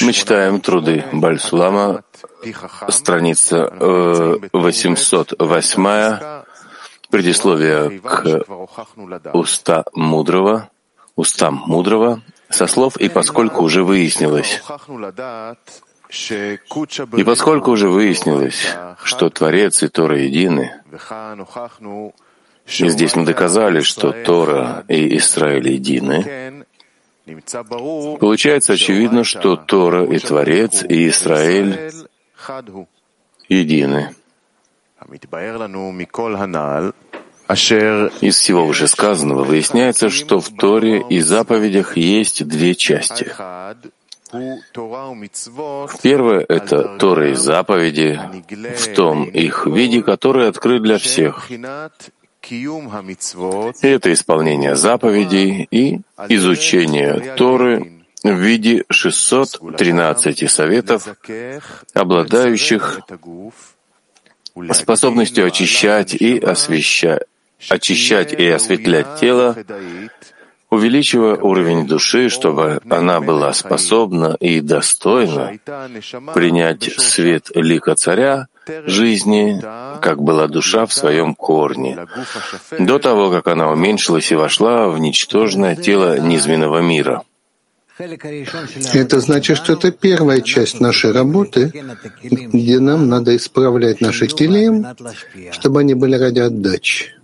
Мы читаем труды Бальсулама, страница 808, э, предисловие к уста мудрого, устам мудрого, со слов «и поскольку уже выяснилось». И поскольку уже выяснилось, что Творец и Тора едины, и здесь мы доказали, что Тора и Израиль едины, Получается очевидно, что Тора и Творец и Израиль едины. Из всего вышесказанного выясняется, что в Торе и заповедях есть две части. Первое — это Тора и заповеди в том их виде, который открыт для всех, это исполнение заповедей и изучение Торы в виде 613 советов, обладающих способностью очищать и освещать, очищать и осветлять тело, увеличивая уровень души, чтобы она была способна и достойна принять свет лика царя жизни, как была душа в своем корне, до того, как она уменьшилась и вошла в ничтожное тело низменного мира. Это значит, что это первая часть нашей работы, где нам надо исправлять наши келим, чтобы они были ради отдачи.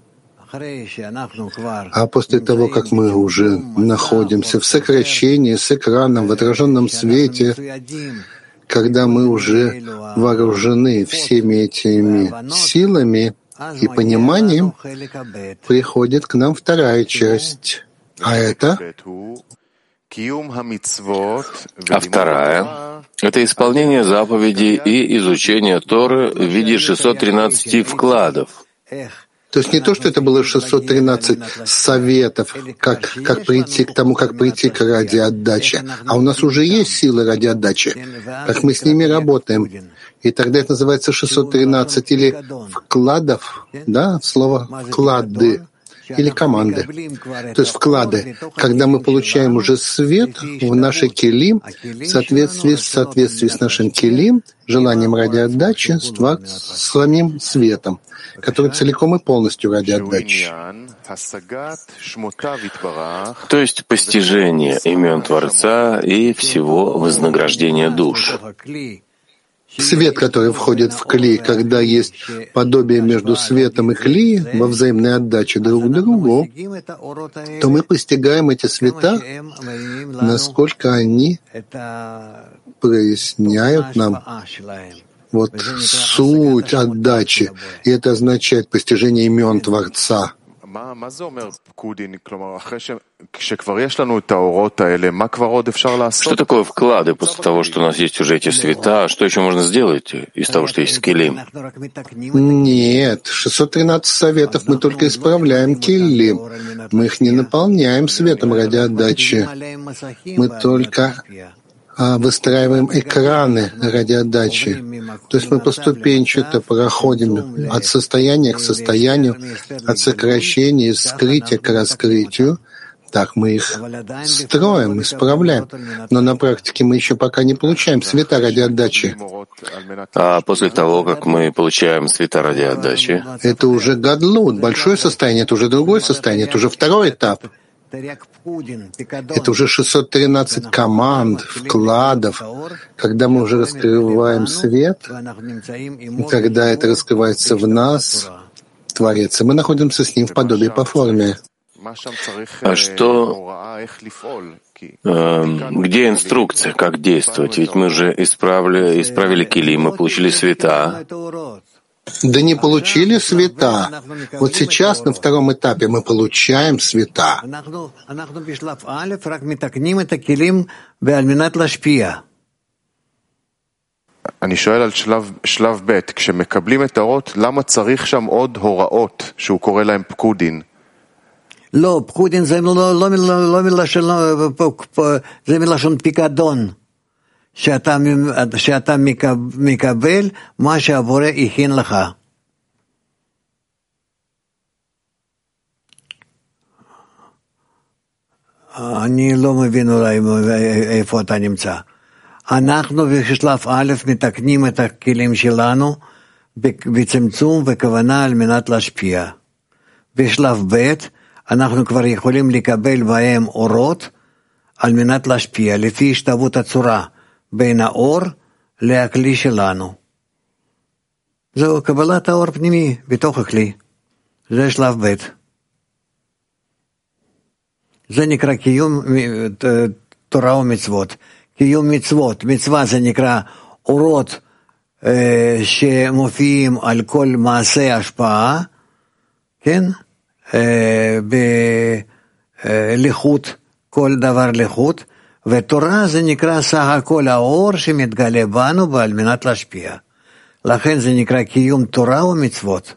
А после того, как мы уже находимся в сокращении с экраном, в отраженном свете, когда мы уже вооружены всеми этими силами и пониманием, приходит к нам вторая часть. А это а вторая — это исполнение заповедей и изучение Торы в виде 613 вкладов. То есть не то, что это было 613 советов, как, как прийти к тому, как прийти к ради отдачи, а у нас уже есть силы ради отдачи, как мы с ними работаем. И тогда это называется 613 или вкладов, да, слово «вклады» или команды. То есть вклады, когда мы получаем уже свет в наши келим в соответствии, в соответствии с нашим келим, желанием ради отдачи, с самим светом, который целиком и полностью ради отдачи. То есть постижение имен Творца и всего вознаграждения душ. Свет, который входит в клей, когда есть подобие между светом и клеем во взаимной отдаче друг к другу, то мы постигаем эти света, насколько они проясняют нам вот суть отдачи. И это означает постижение имен Творца. Что такое вклады после того, что у нас есть уже эти света? Что еще можно сделать из того, что есть келим? Нет, 613 советов мы только исправляем келим. Мы их не наполняем светом ради отдачи. Мы только а, выстраиваем экраны ради отдачи. То есть мы поступенчато проходим от состояния к состоянию, от сокращения, скрытия к раскрытию. Так мы их строим, исправляем. Но на практике мы еще пока не получаем света ради отдачи. А после того, как мы получаем света ради отдачи? Это уже гадлут, большое состояние, это уже другое состояние, это уже второй этап. Это уже 613 команд, вкладов, когда мы уже раскрываем свет, когда это раскрывается в нас, Творец, и мы находимся с ним в подобии по форме. А что, э, где инструкция, как действовать? Ведь мы же исправили, исправили кили, мы получили света. Да не получили света. Вот сейчас на втором этапе мы получаем света. אני שואל על שלב, שלב ב', כשמקבלים את האות, למה צריך שם עוד הוראות שהוא קורא להם פקודין? לא, פקודין זה לא, לא, לא, לא מלשון, זה מלשון פיקדון. שאתה, שאתה מקבל מה שהבורא הכין לך. אני לא מבין אולי איפה אתה נמצא. אנחנו בשלב א' מתקנים את הכלים שלנו בצמצום וכוונה על מנת להשפיע. בשלב ב' אנחנו כבר יכולים לקבל בהם אורות על מנת להשפיע לפי השתוות הצורה בין האור לכלי שלנו. זהו קבלת האור פנימי בתוך הכלי. זה שלב ב'. זה נקרא קיום תורה ומצוות. קיום מצוות, מצווה זה נקרא אורות אה, שמופיעים על כל מעשה השפעה, כן? אה, בלחות, כל דבר לחוט, ותורה זה נקרא סך הכל האור שמתגלה בנו ועל מנת להשפיע. לכן זה נקרא קיום תורה ומצוות.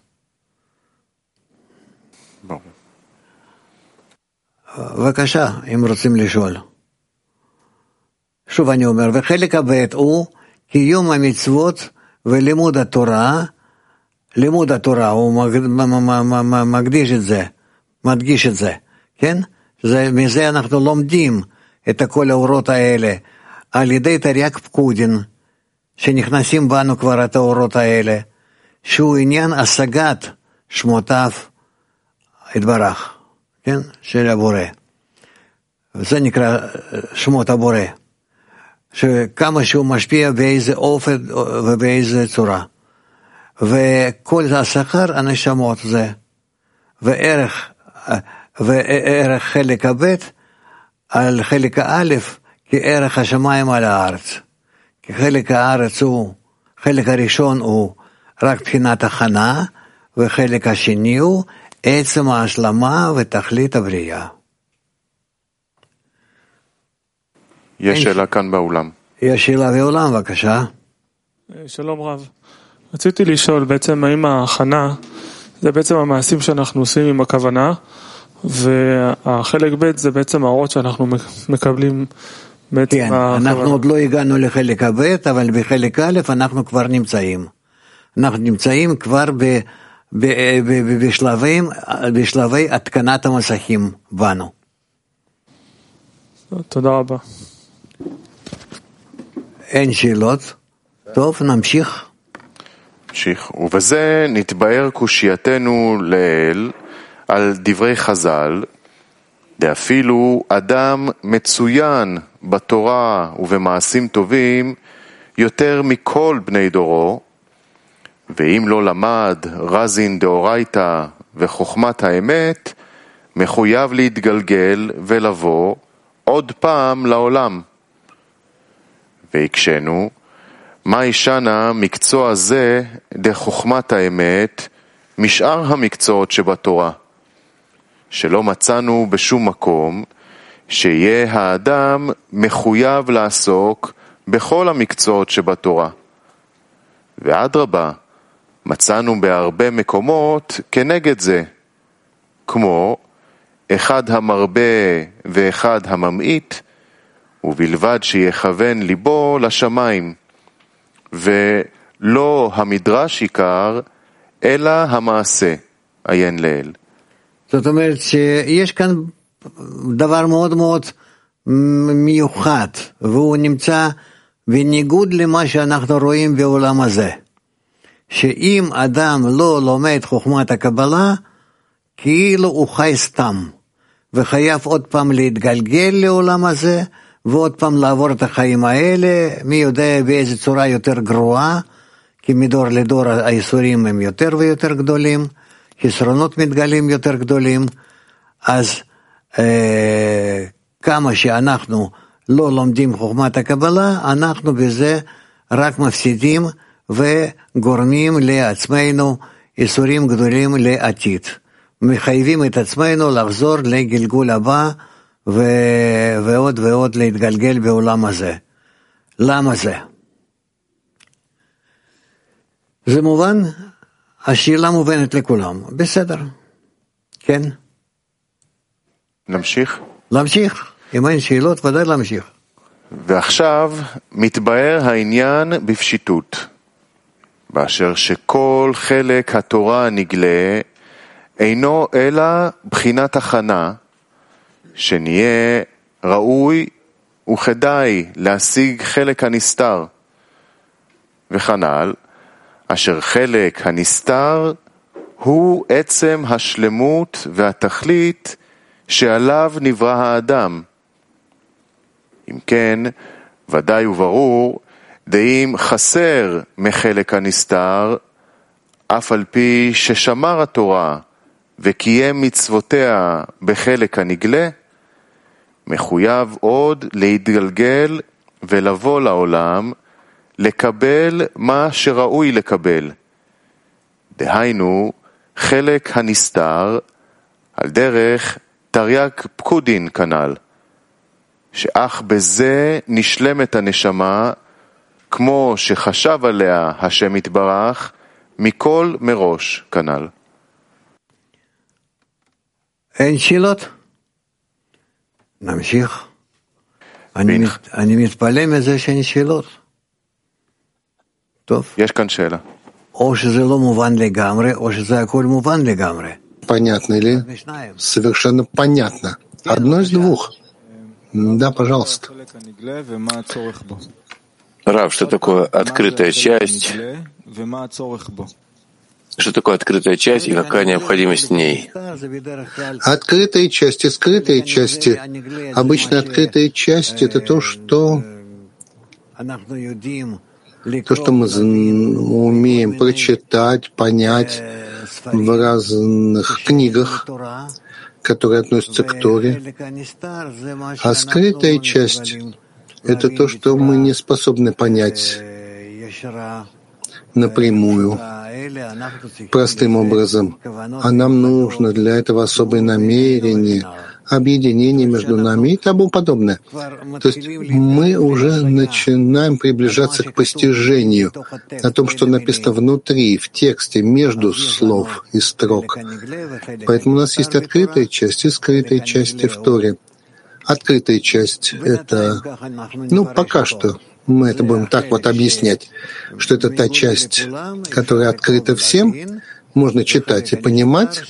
בבקשה, אם רוצים לשאול. שוב אני אומר, וחלק הב' הוא קיום המצוות ולימוד התורה, לימוד התורה, הוא מקדיש את זה, מדגיש את זה, כן? זה, מזה אנחנו לומדים את כל האורות האלה על ידי תרי"ג פקודין, שנכנסים בנו כבר את האורות האלה, שהוא עניין השגת שמותיו יתברך, כן? של הבורא. וזה נקרא שמות הבורא. שכמה שהוא משפיע באיזה אופן ובאיזה צורה. וכל השכר הנשמות זה, וערך, וערך חלק הב' על חלק האלף כערך השמיים על הארץ. כי חלק הארץ הוא, חלק הראשון הוא רק בחינת הכנה, וחלק השני הוא עצם ההשלמה ותכלית הבריאה. יש שאלה כאן באולם. יש שאלה באולם, בבקשה. שלום רב. רציתי לשאול בעצם האם ההכנה זה בעצם המעשים שאנחנו עושים עם הכוונה והחלק ב' זה בעצם האורות שאנחנו מקבלים בעצם כן, אנחנו עוד לא הגענו לחלק הב' אבל בחלק א' אנחנו כבר נמצאים. אנחנו נמצאים כבר ב, ב, ב, בשלבים, בשלבי התקנת המסכים בנו. תודה רבה. אין שאלות. טוב, נמשיך. נמשיך. ובזה נתבהר קושייתנו לאל על דברי חז"ל, דאפילו אדם מצוין בתורה ובמעשים טובים יותר מכל בני דורו, ואם לא למד רזין דאורייתא וחוכמת האמת, מחויב להתגלגל ולבוא עוד פעם לעולם. והקשינו, מה ישנה מקצוע זה דחוכמת האמת משאר המקצועות שבתורה, שלא מצאנו בשום מקום שיהיה האדם מחויב לעסוק בכל המקצועות שבתורה. ואדרבה, מצאנו בהרבה מקומות כנגד זה, כמו אחד המרבה ואחד הממעיט, ובלבד שיכוון ליבו לשמיים, ולא המדרש עיקר, אלא המעשה, עיין לאל. זאת אומרת שיש כאן דבר מאוד מאוד מיוחד, והוא נמצא בניגוד למה שאנחנו רואים בעולם הזה. שאם אדם לא לומד חוכמת הקבלה, כאילו הוא חי סתם, וחייב עוד פעם להתגלגל לעולם הזה, ועוד פעם לעבור את החיים האלה, מי יודע באיזה צורה יותר גרועה, כי מדור לדור האיסורים הם יותר ויותר גדולים, חסרונות מתגלים יותר גדולים, אז אה, כמה שאנחנו לא לומדים חוכמת הקבלה, אנחנו בזה רק מפסידים וגורמים לעצמנו איסורים גדולים לעתיד. מחייבים את עצמנו לחזור לגלגול הבא ו... ועוד ועוד להתגלגל בעולם הזה. למה זה? זה מובן, השאלה מובנת לכולם, בסדר, כן. נמשיך? להמשיך, אם אין שאלות ודאי להמשיך. ועכשיו מתבהר העניין בפשיטות, באשר שכל חלק התורה הנגלה אינו אלא בחינת הכנה שנהיה ראוי וכדאי להשיג חלק הנסתר, וכנ"ל, אשר חלק הנסתר הוא עצם השלמות והתכלית שעליו נברא האדם. אם כן, ודאי וברור, דאם חסר מחלק הנסתר, אף על פי ששמר התורה וקיים מצוותיה בחלק הנגלה, מחויב עוד להתגלגל ולבוא לעולם, לקבל מה שראוי לקבל. דהיינו, חלק הנסתר על דרך תרי"ג פקודין כנ"ל, שאך בזה נשלמת הנשמה כמו שחשב עליה השם יתברך מכל מראש כנ"ל. אין שאלות? נמשיך. אני, מת, אני מתפלא מזה שאין שאלות. טוב. יש כאן שאלה. או שזה לא מובן לגמרי, או שזה הכל муван לגמרי. Понятно ли? Совершенно понятно. Одно из двух. Да, пожалуйста. Рав, что такое открытая часть? Что такое открытая часть и какая необходимость в ней? Открытые части, скрытые части. Обычно открытые части — это то, что то, что мы умеем прочитать, понять в разных книгах, которые относятся к Торе. А скрытая часть — это то, что мы не способны понять напрямую, простым образом. А нам нужно для этого особое намерение, объединение между нами и тому подобное. То есть мы уже начинаем приближаться к постижению о том, что написано внутри, в тексте, между слов и строк. Поэтому у нас есть открытая часть и скрытая части в Торе. Открытая часть — это, ну, пока что, мы это будем так вот объяснять, что это та часть, которая открыта всем, можно читать и понимать,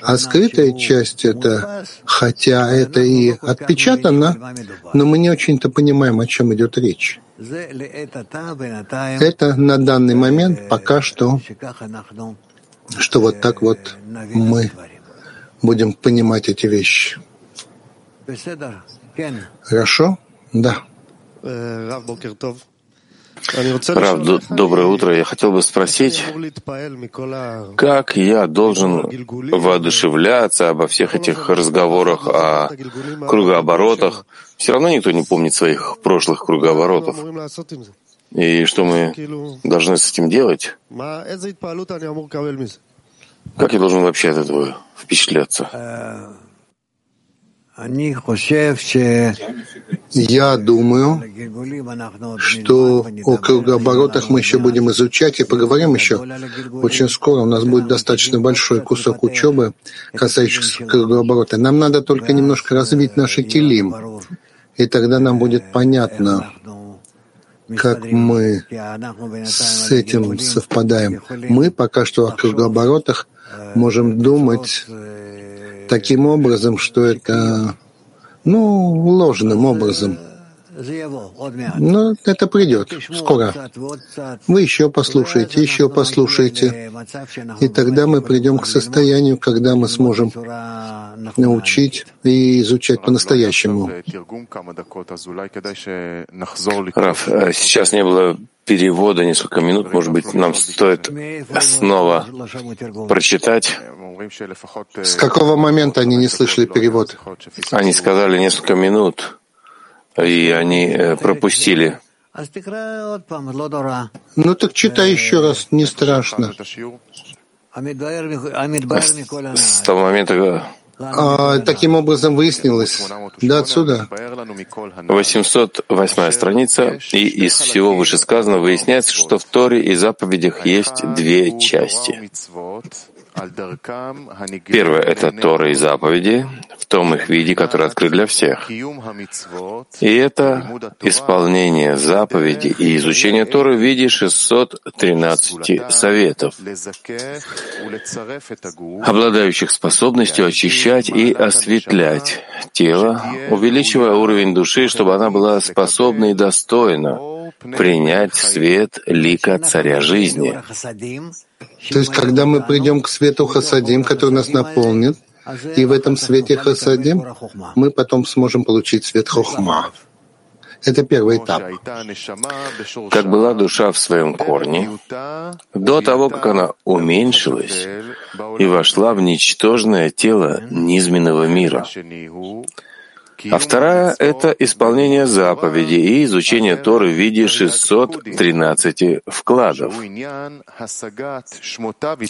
а скрытая часть — это, хотя это и отпечатано, но мы не очень-то понимаем, о чем идет речь. Это на данный момент пока что, что вот так вот мы будем понимать эти вещи. Хорошо? Да. Рав, доброе утро. Я хотел бы спросить, как я должен воодушевляться обо всех этих разговорах о кругооборотах? Все равно никто не помнит своих прошлых кругооборотов. И что мы должны с этим делать? Как я должен вообще от этого впечатляться? Я думаю, что о кругооборотах мы еще будем изучать и поговорим еще. Очень скоро у нас будет достаточно большой кусок учебы, касающийся кругооборота. Нам надо только немножко развить наши телим, и тогда нам будет понятно, как мы с этим совпадаем. Мы пока что о кругооборотах можем думать таким образом, что это, ну, ложным образом. Но это придет скоро. Вы еще послушаете, еще послушаете. И тогда мы придем к состоянию, когда мы сможем научить и изучать по-настоящему. Раф, а сейчас не было перевода несколько минут. Может быть, нам стоит снова прочитать. С какого момента они не слышали перевод? Они сказали несколько минут, и они э, пропустили. Ну так читай еще раз, не страшно. С того момента, а, таким образом выяснилось, до отсюда. 808 страница, и из всего вышесказанного выясняется, что в Торе и заповедях есть две части. Первое — это Торы и заповеди, в том их виде, который открыт для всех. И это исполнение заповедей и изучение Торы в виде 613 советов, обладающих способностью очищать и осветлять тело, увеличивая уровень души, чтобы она была способна и достойна принять свет лика Царя жизни. То есть, когда мы придем к свету Хасадим, который нас наполнит, и в этом свете Хасадим мы потом сможем получить свет Хохма. Это первый этап. Как была душа в своем корне, до того, как она уменьшилась и вошла в ничтожное тело низменного мира. А вторая — это исполнение заповедей и изучение Торы в виде 613 вкладов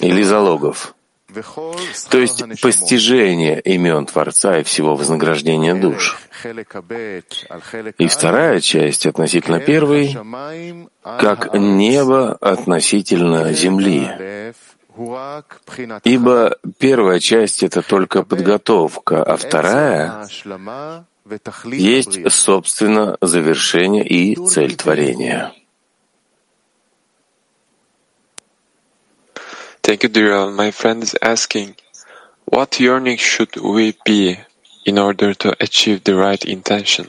или залогов, то есть постижение имен Творца и всего вознаграждения душ. И вторая часть относительно первой, как небо относительно земли. Ибо первая часть — это только подготовка, а вторая есть, собственно, завершение и цель творения. Thank you, Dira. My friend is asking, what yearning should we be in order to achieve the right intention?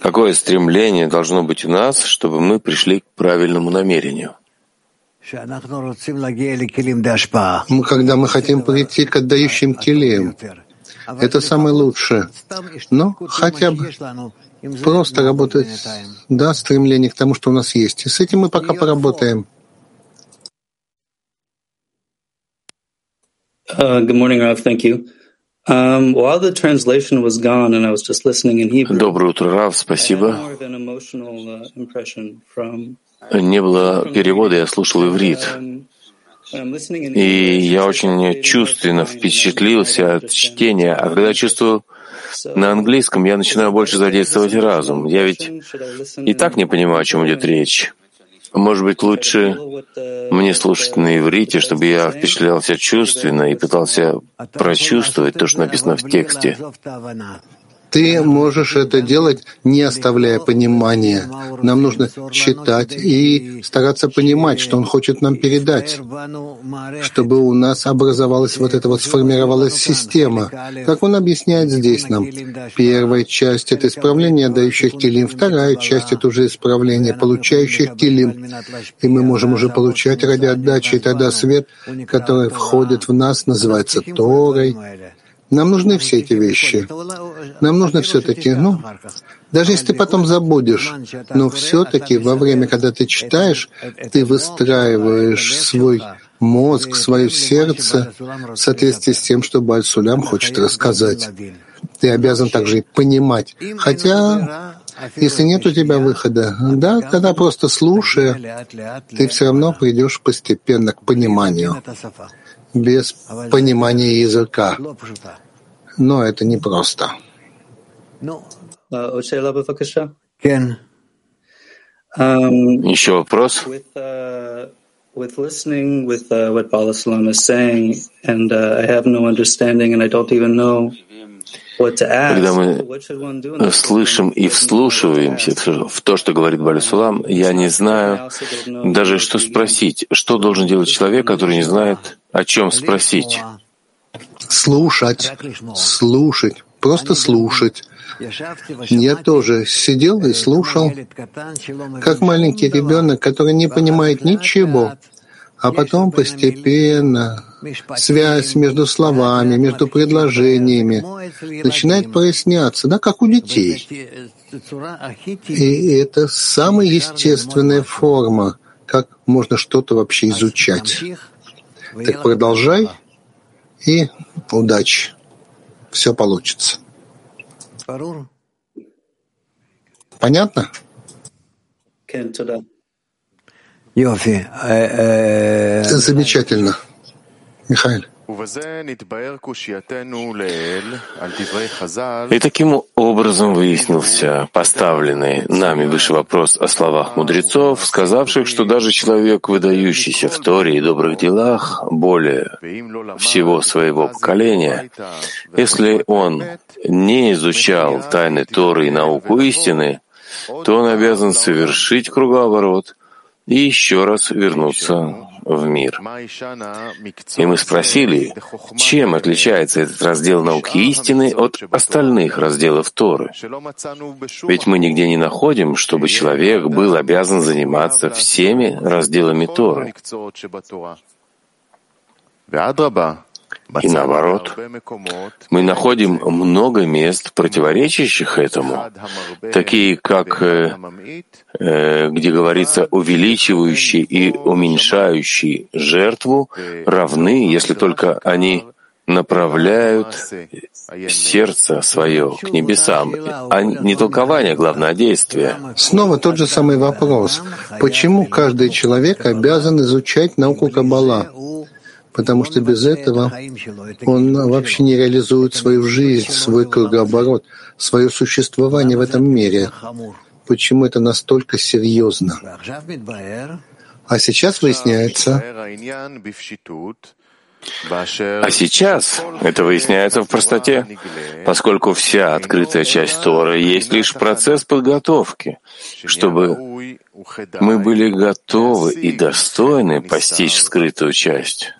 Какое стремление должно быть у нас, чтобы мы пришли к правильному намерению? Мы, когда мы хотим прийти к отдающим келеям, это самое лучшее. Но хотя бы просто работать, да, стремление к тому, что у нас есть. И с этим мы пока поработаем. Uh, good morning, Rav. Thank you. Um, while the translation was gone and I was just listening in Hebrew, Доброе утро, Рав, спасибо. more of an emotional uh, impression from Не было перевода, я слушал иврит. И я очень чувственно впечатлился от чтения, а когда чувствую So, на английском, я начинаю больше задействовать разум. Я ведь и так не понимаю, о чем идет речь. Может быть, лучше мне слушать на иврите, чтобы я впечатлялся чувственно и пытался прочувствовать то, что написано в тексте. Ты можешь это делать, не оставляя понимания. Нам нужно читать и стараться понимать, что он хочет нам передать, чтобы у нас образовалась вот эта вот сформировалась система. Как он объясняет здесь нам. Первая часть — это исправление дающих килим, вторая часть — это уже исправление получающих килим. И мы можем уже получать ради отдачи, и тогда свет, который входит в нас, называется Торой. Нам нужны все эти вещи. Нам нужно все-таки, ну, даже если ты потом забудешь, но все-таки во время, когда ты читаешь, ты выстраиваешь свой мозг, свое сердце в соответствии с тем, что Баль-Сулям хочет рассказать. Ты обязан также и понимать. Хотя, если нет у тебя выхода, да, тогда просто слушая, ты все равно придешь постепенно к пониманию без понимания языка. Но это непросто. Еще вопрос? With listening with uh, what Bala Salam is saying, and uh, I have no understanding, and I don't even know когда мы слышим и вслушиваемся в то, что говорит Балисулам, я не знаю даже, что спросить. Что должен делать человек, который не знает, о чем спросить? Слушать, слушать, просто слушать. Я тоже сидел и слушал, как маленький ребенок, который не понимает ничего, а потом постепенно связь между словами, между предложениями начинает проясняться, да, как у детей. И это самая естественная форма, как можно что-то вообще изучать. Так продолжай и удачи. Все получится. Понятно? כן, Замечательно. Михаил. И таким образом выяснился поставленный нами выше вопрос о словах мудрецов, сказавших, что даже человек, выдающийся в Торе и добрых делах, более всего своего поколения, если он не изучал тайны Торы и науку истины, то он обязан совершить круговорот и еще раз вернуться в мир. И мы спросили, чем отличается этот раздел науки истины от остальных разделов Торы? Ведь мы нигде не находим, чтобы человек был обязан заниматься всеми разделами Торы. И наоборот, мы находим много мест, противоречащих этому, такие как, э, э, где говорится, увеличивающий и уменьшающий жертву равны, если только они направляют сердце свое к небесам, а не толкование, главное, а действие. Снова тот же самый вопрос. Почему каждый человек обязан изучать науку Каббала? Потому что без этого он вообще не реализует свою жизнь, свой кругооборот, свое существование в этом мире. Почему это настолько серьезно? А сейчас выясняется, а сейчас это выясняется в простоте, поскольку вся открытая часть Торы есть лишь процесс подготовки, чтобы мы были готовы и достойны постичь скрытую часть.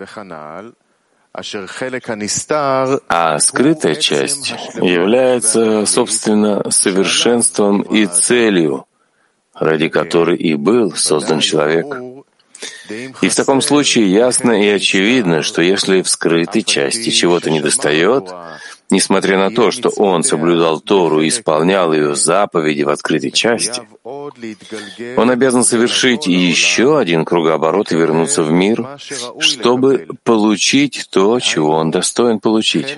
А скрытая часть является, собственно, совершенством и целью, ради которой и был создан человек. И в таком случае ясно и очевидно, что если в скрытой части чего-то недостает, несмотря на то, что он соблюдал Тору и исполнял ее заповеди в открытой части, он обязан совершить еще один кругооборот и вернуться в мир, чтобы получить то, чего он достоин получить,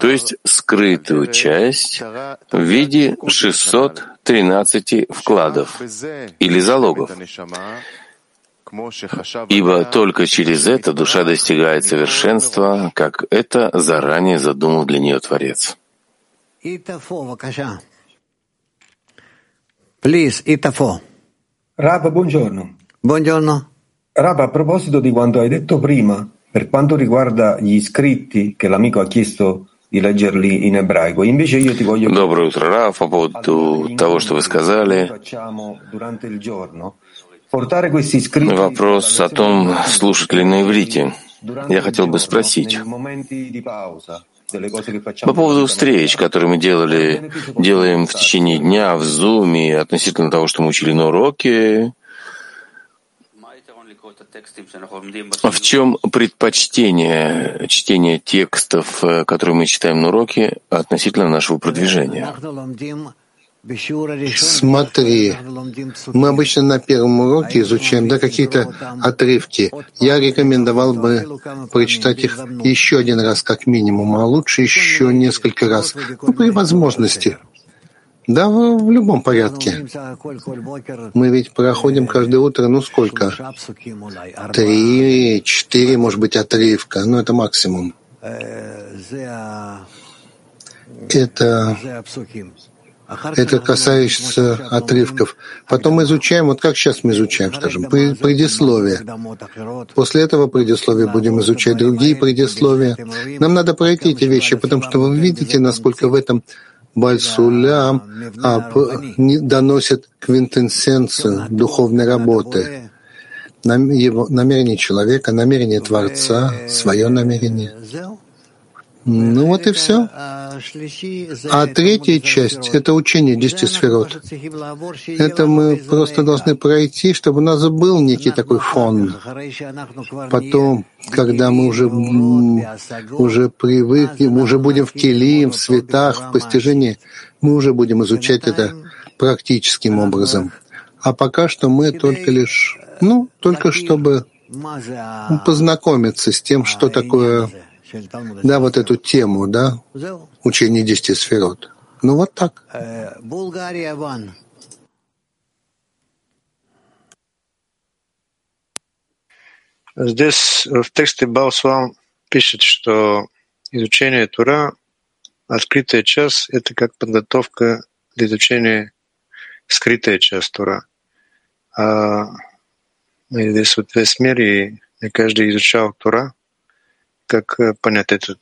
то есть скрытую часть в виде 613 вкладов или залогов, Ибо только через это душа достигает совершенства, как это заранее задумал для нее Творец. Please, Itafo. Rab, buongiorno. Buongiorno. Rab, a proposito di quanto hai detto prima, per quanto riguarda gli scritti che l'amico ha chiesto di leggerli in ebraico, invece io ti voglio... Доброе утро, Раф, по поводу того, что вы сказали. Вопрос о том, слушать ли на иврите. Я хотел бы спросить. По поводу встреч, которые мы делали, делаем в течение дня в Zoom относительно того, что мы учили на уроке, в чем предпочтение чтения текстов, которые мы читаем на уроке, относительно нашего продвижения? Смотри, мы обычно на первом уроке изучаем да, какие-то отрывки. Я рекомендовал бы прочитать их еще один раз как минимум, а лучше еще несколько раз, ну, при возможности. Да, в, любом порядке. Мы ведь проходим каждое утро, ну сколько? Три, четыре, может быть, отрывка, ну это максимум. Это это касается отрывков. Потом мы изучаем, вот как сейчас мы изучаем, скажем, предисловие. После этого предисловия будем изучать другие предисловия. Нам надо пройти эти вещи, потому что вы видите, насколько в этом Бальсуля а, доносит квинтэссенцию духовной работы, его намерение человека, намерение Творца, свое намерение. Ну вот и все. А третья часть — это учение десяти сферот. Это мы просто должны пройти, чтобы у нас был некий такой фон. Потом, когда мы уже, уже привыкнем, уже будем в келим, в цветах, в постижении, мы уже будем изучать это практическим образом. А пока что мы только лишь, ну, только чтобы познакомиться с тем, что такое да, вот эту тему, да, учение десяти сферот. Ну вот так. Здесь в тексте Баусвам пишет, что изучение Тура, открытый час — это как подготовка для изучения скрытая часть Тура. А здесь вот весь мир, и каждый изучал Тура. Как понять этот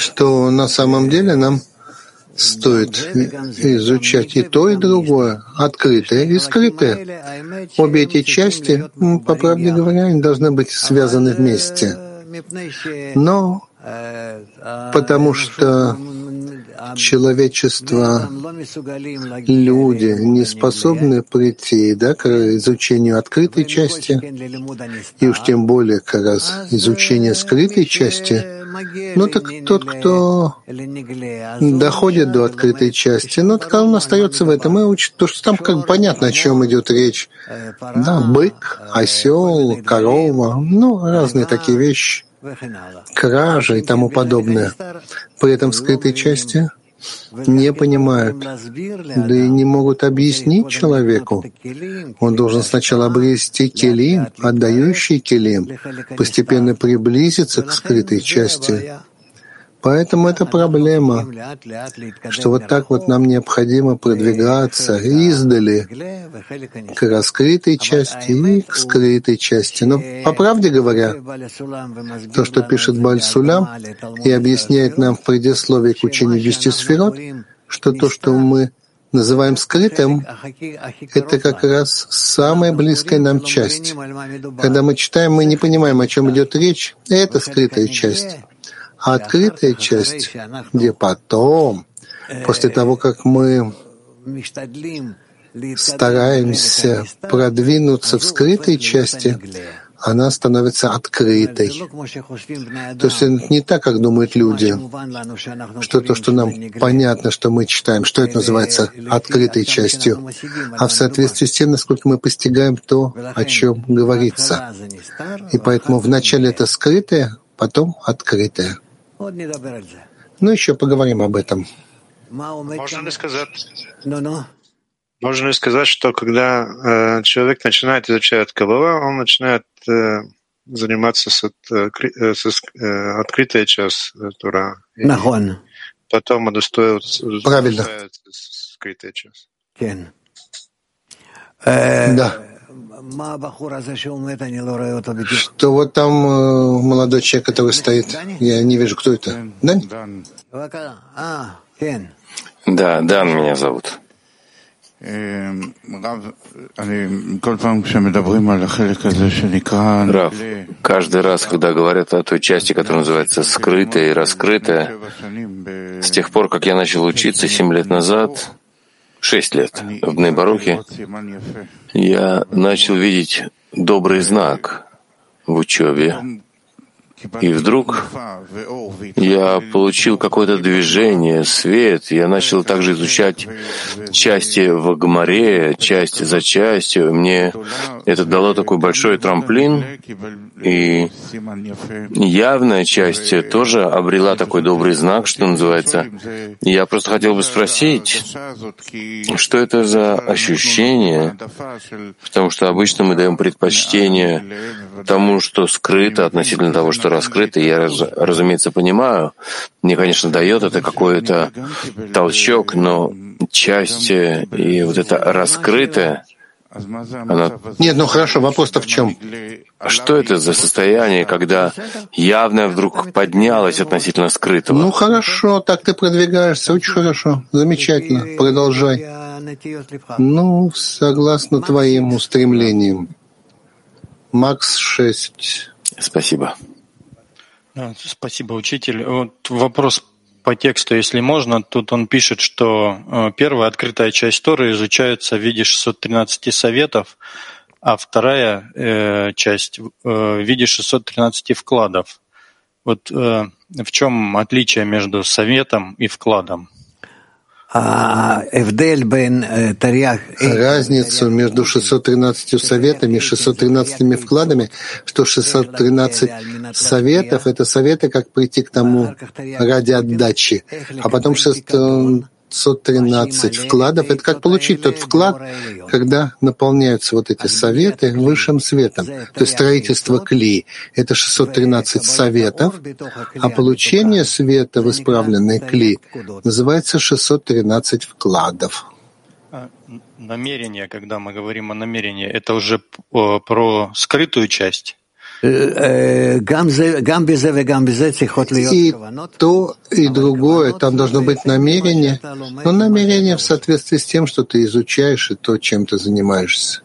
что на самом деле нам стоит изучать и то, и другое, открытое и скрытое. Обе эти части, по правде говоря, они должны быть связаны вместе. Но потому что человечество, люди не способны прийти да, к изучению открытой части, и уж тем более к раз изучению скрытой части, ну так тот, кто доходит до открытой части, ну так он остается в этом и учит, то что там как понятно, о чем идет речь. Да, бык, осел, корова, ну, разные такие вещи кража и тому подобное. При этом скрытой части не понимают, да и не могут объяснить человеку. Он должен сначала обрести келим, отдающий келим, постепенно приблизиться к скрытой части, Поэтому это проблема, что вот так вот нам необходимо продвигаться издали к раскрытой части и к скрытой части. Но по правде говоря, то, что пишет Бальсулям и объясняет нам в предисловии к учению десяти сферот, что то, что мы называем скрытым, это как раз самая близкая нам часть. Когда мы читаем, мы не понимаем, о чем идет речь, это скрытая часть. А открытая часть, где потом, после того, как мы стараемся продвинуться в скрытой части, она становится открытой. То есть это не так, как думают люди, что то, что нам понятно, что мы читаем, что это называется открытой частью, а в соответствии с тем, насколько мы постигаем то, о чем говорится. И поэтому вначале это скрытое, потом открытое. Ну, еще поговорим об этом. Можно ли сказать, можно ли сказать, что когда э, человек начинает изучать Кабала, он начинает э, заниматься с, э, э с э, открытой час Тура. Потом удостоит Правильно. скрытая час. Да. Что вот там э, молодой человек, который стоит, я не вижу, кто это. Дань? Да, Дан меня зовут. Рав, каждый раз, когда говорят о той части, которая называется скрытая и раскрытая, с тех пор, как я начал учиться семь лет назад, шесть лет в Нейбарухе, я начал видеть добрый знак в учебе, и вдруг я получил какое-то движение, свет. Я начал также изучать части в Гмаре, часть за частью. Мне это дало такой большой трамплин, и явная часть тоже обрела такой добрый знак, что называется. Я просто хотел бы спросить, что это за ощущение, потому что обычно мы даем предпочтение тому, что скрыто относительно того, что раскрыто. Я, разумеется, понимаю, мне, конечно, дает это какой-то толчок, но часть э, и вот это раскрытое, она... Нет, ну хорошо, вопрос-то в чем? Что это за состояние, когда явное вдруг поднялось относительно скрытого? Ну хорошо, так ты продвигаешься, очень хорошо, замечательно, продолжай. Ну, согласно твоим устремлениям. Макс 6. Спасибо. Спасибо, учитель. Вот вопрос по тексту, если можно. Тут он пишет, что э, первая открытая часть Торы изучается в виде 613 советов, а вторая э, часть э, в виде 613 вкладов. Вот э, в чем отличие между советом и вкладом? Разницу между 613 советами и 613 вкладами, что 613 советов — это советы, как прийти к тому ради отдачи, а потом 613 вкладов — это как получить тот вклад, когда наполняются вот эти советы высшим светом. То есть строительство кли — это 613 советов, а получение света в исправленной кли называется 613 вкладов. Намерение, когда мы говорим о намерении, это уже про скрытую часть? И то, и другое, там должно быть намерение, но намерение в соответствии с тем, что ты изучаешь и то, чем ты занимаешься.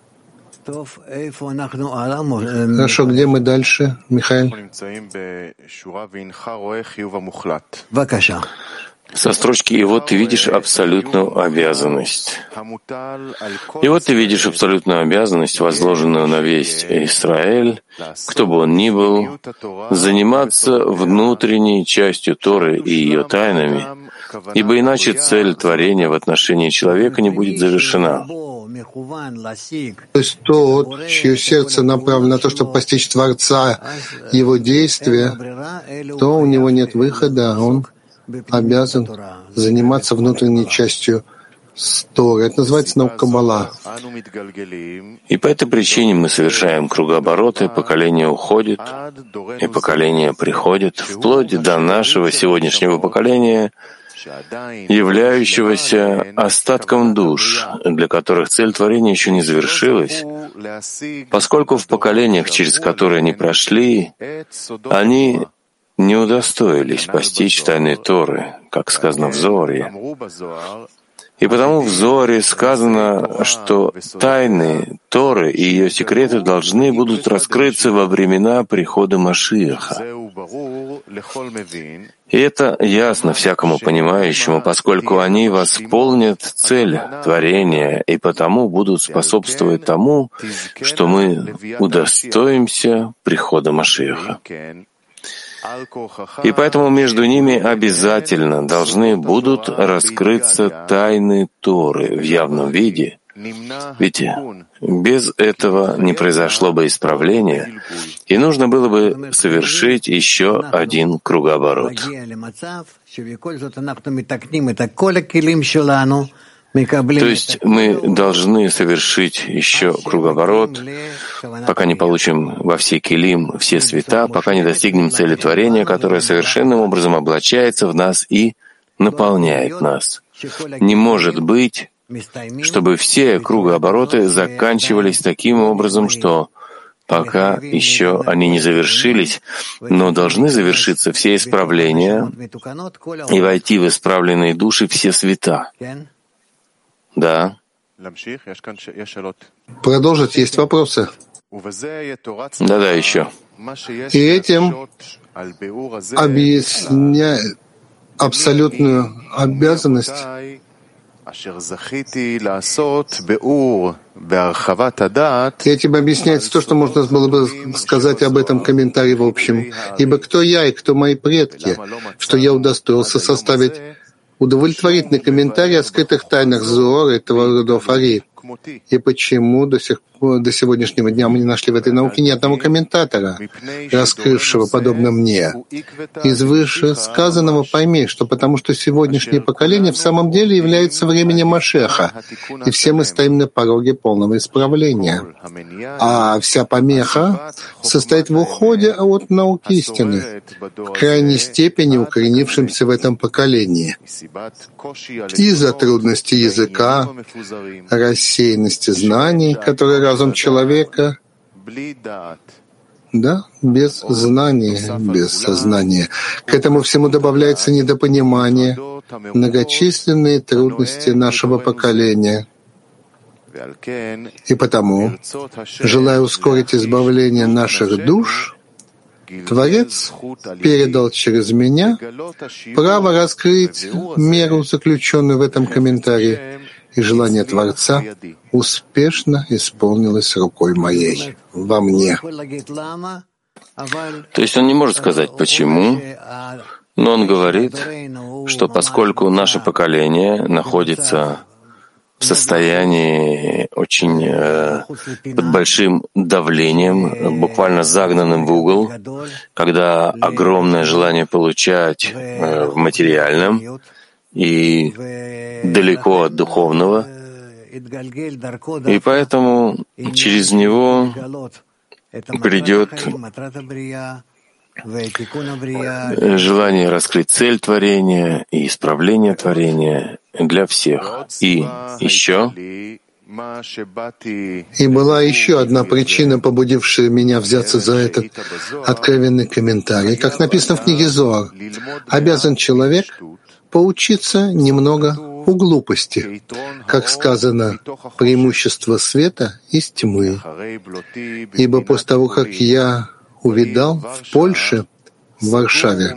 Хорошо, где мы дальше, Михаил? Со строчки «И вот ты видишь абсолютную обязанность». И вот ты видишь абсолютную обязанность, возложенную на весь Израиль, кто бы он ни был, заниматься внутренней частью Торы и ее тайнами, ибо иначе цель творения в отношении человека не будет завершена. То есть тот, чье сердце направлено на то, чтобы постичь Творца, его действия, то у него нет выхода, он обязан заниматься внутренней частью Торы. Это называется наука Каббала. И по этой причине мы совершаем кругообороты, поколение уходит, и поколение приходит, вплоть до нашего сегодняшнего поколения, являющегося остатком душ, для которых цель творения еще не завершилась, поскольку в поколениях, через которые они прошли, они не удостоились постичь тайны Торы, как сказано в Зоре. И потому в Зоре сказано, что тайны Торы и ее секреты должны будут раскрыться во времена прихода Машиаха. И это ясно всякому понимающему, поскольку они восполнят цель творения и потому будут способствовать тому, что мы удостоимся прихода Машиаха. И поэтому между ними обязательно должны будут раскрыться тайны Торы в явном виде, ведь без этого не произошло бы исправления, и нужно было бы совершить еще один кругооборот. То есть мы должны совершить еще круговорот, пока не получим во все килим все света, пока не достигнем цели творения, которое совершенным образом облачается в нас и наполняет нас. Не может быть, чтобы все кругообороты заканчивались таким образом, что пока еще они не завершились, но должны завершиться все исправления и войти в исправленные души все света. Да. Продолжить, есть вопросы? Да-да, еще. И этим объясняет абсолютную обязанность Этим объясняется то, что можно было бы сказать об этом комментарии в общем. «Ибо кто я и кто мои предки, что я удостоился составить удовлетворительный комментарий о скрытых тайнах Зоора этого рода Фари. И почему до сих до сегодняшнего дня мы не нашли в этой науке ни одного комментатора, раскрывшего подобно мне. Из вышесказанного пойми, что потому что сегодняшнее поколение в самом деле является временем Машеха, и все мы стоим на пороге полного исправления. А вся помеха состоит в уходе от науки истины, в крайней степени укоренившимся в этом поколении. Из-за трудностей языка, рассеянности знаний, которые разум человека, да, без знания, без сознания. К этому всему добавляется недопонимание, многочисленные трудности нашего поколения. И потому, желая ускорить избавление наших душ, Творец передал через меня право раскрыть меру, заключенную в этом комментарии, и желание Творца успешно исполнилось рукой моей, во мне. То есть он не может сказать почему, но он говорит, что поскольку наше поколение находится в состоянии очень э, под большим давлением, буквально загнанным в угол, когда огромное желание получать э, в материальном, и далеко от духовного, и поэтому через него придет желание раскрыть цель творения и исправление творения для всех. И еще и была еще одна причина, побудившая меня взяться за этот откровенный комментарий. Как написано в книге Зоар, обязан человек поучиться немного у глупости, как сказано, преимущество света из тьмы. Ибо после того, как я увидал в Польше, в Варшаве,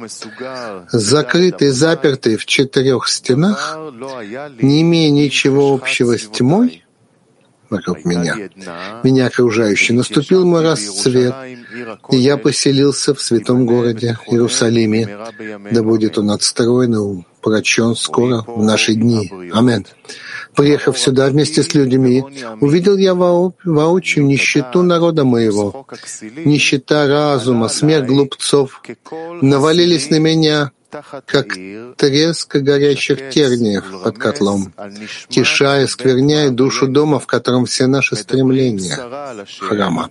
закрытый, запертый в четырех стенах, не имея ничего общего с тьмой, вокруг меня, меня окружающий. Наступил мой расцвет, и я поселился в святом городе Иерусалиме. Да будет он отстроен и упрочен скоро в наши дни. Амин. Приехав сюда вместе с людьми, увидел я воочию нищету народа моего, нищета разума, смерть глупцов. Навалились на меня — как треск горящих терниев под котлом, тиша и скверняя душу дома, в котором все наши стремления, храма,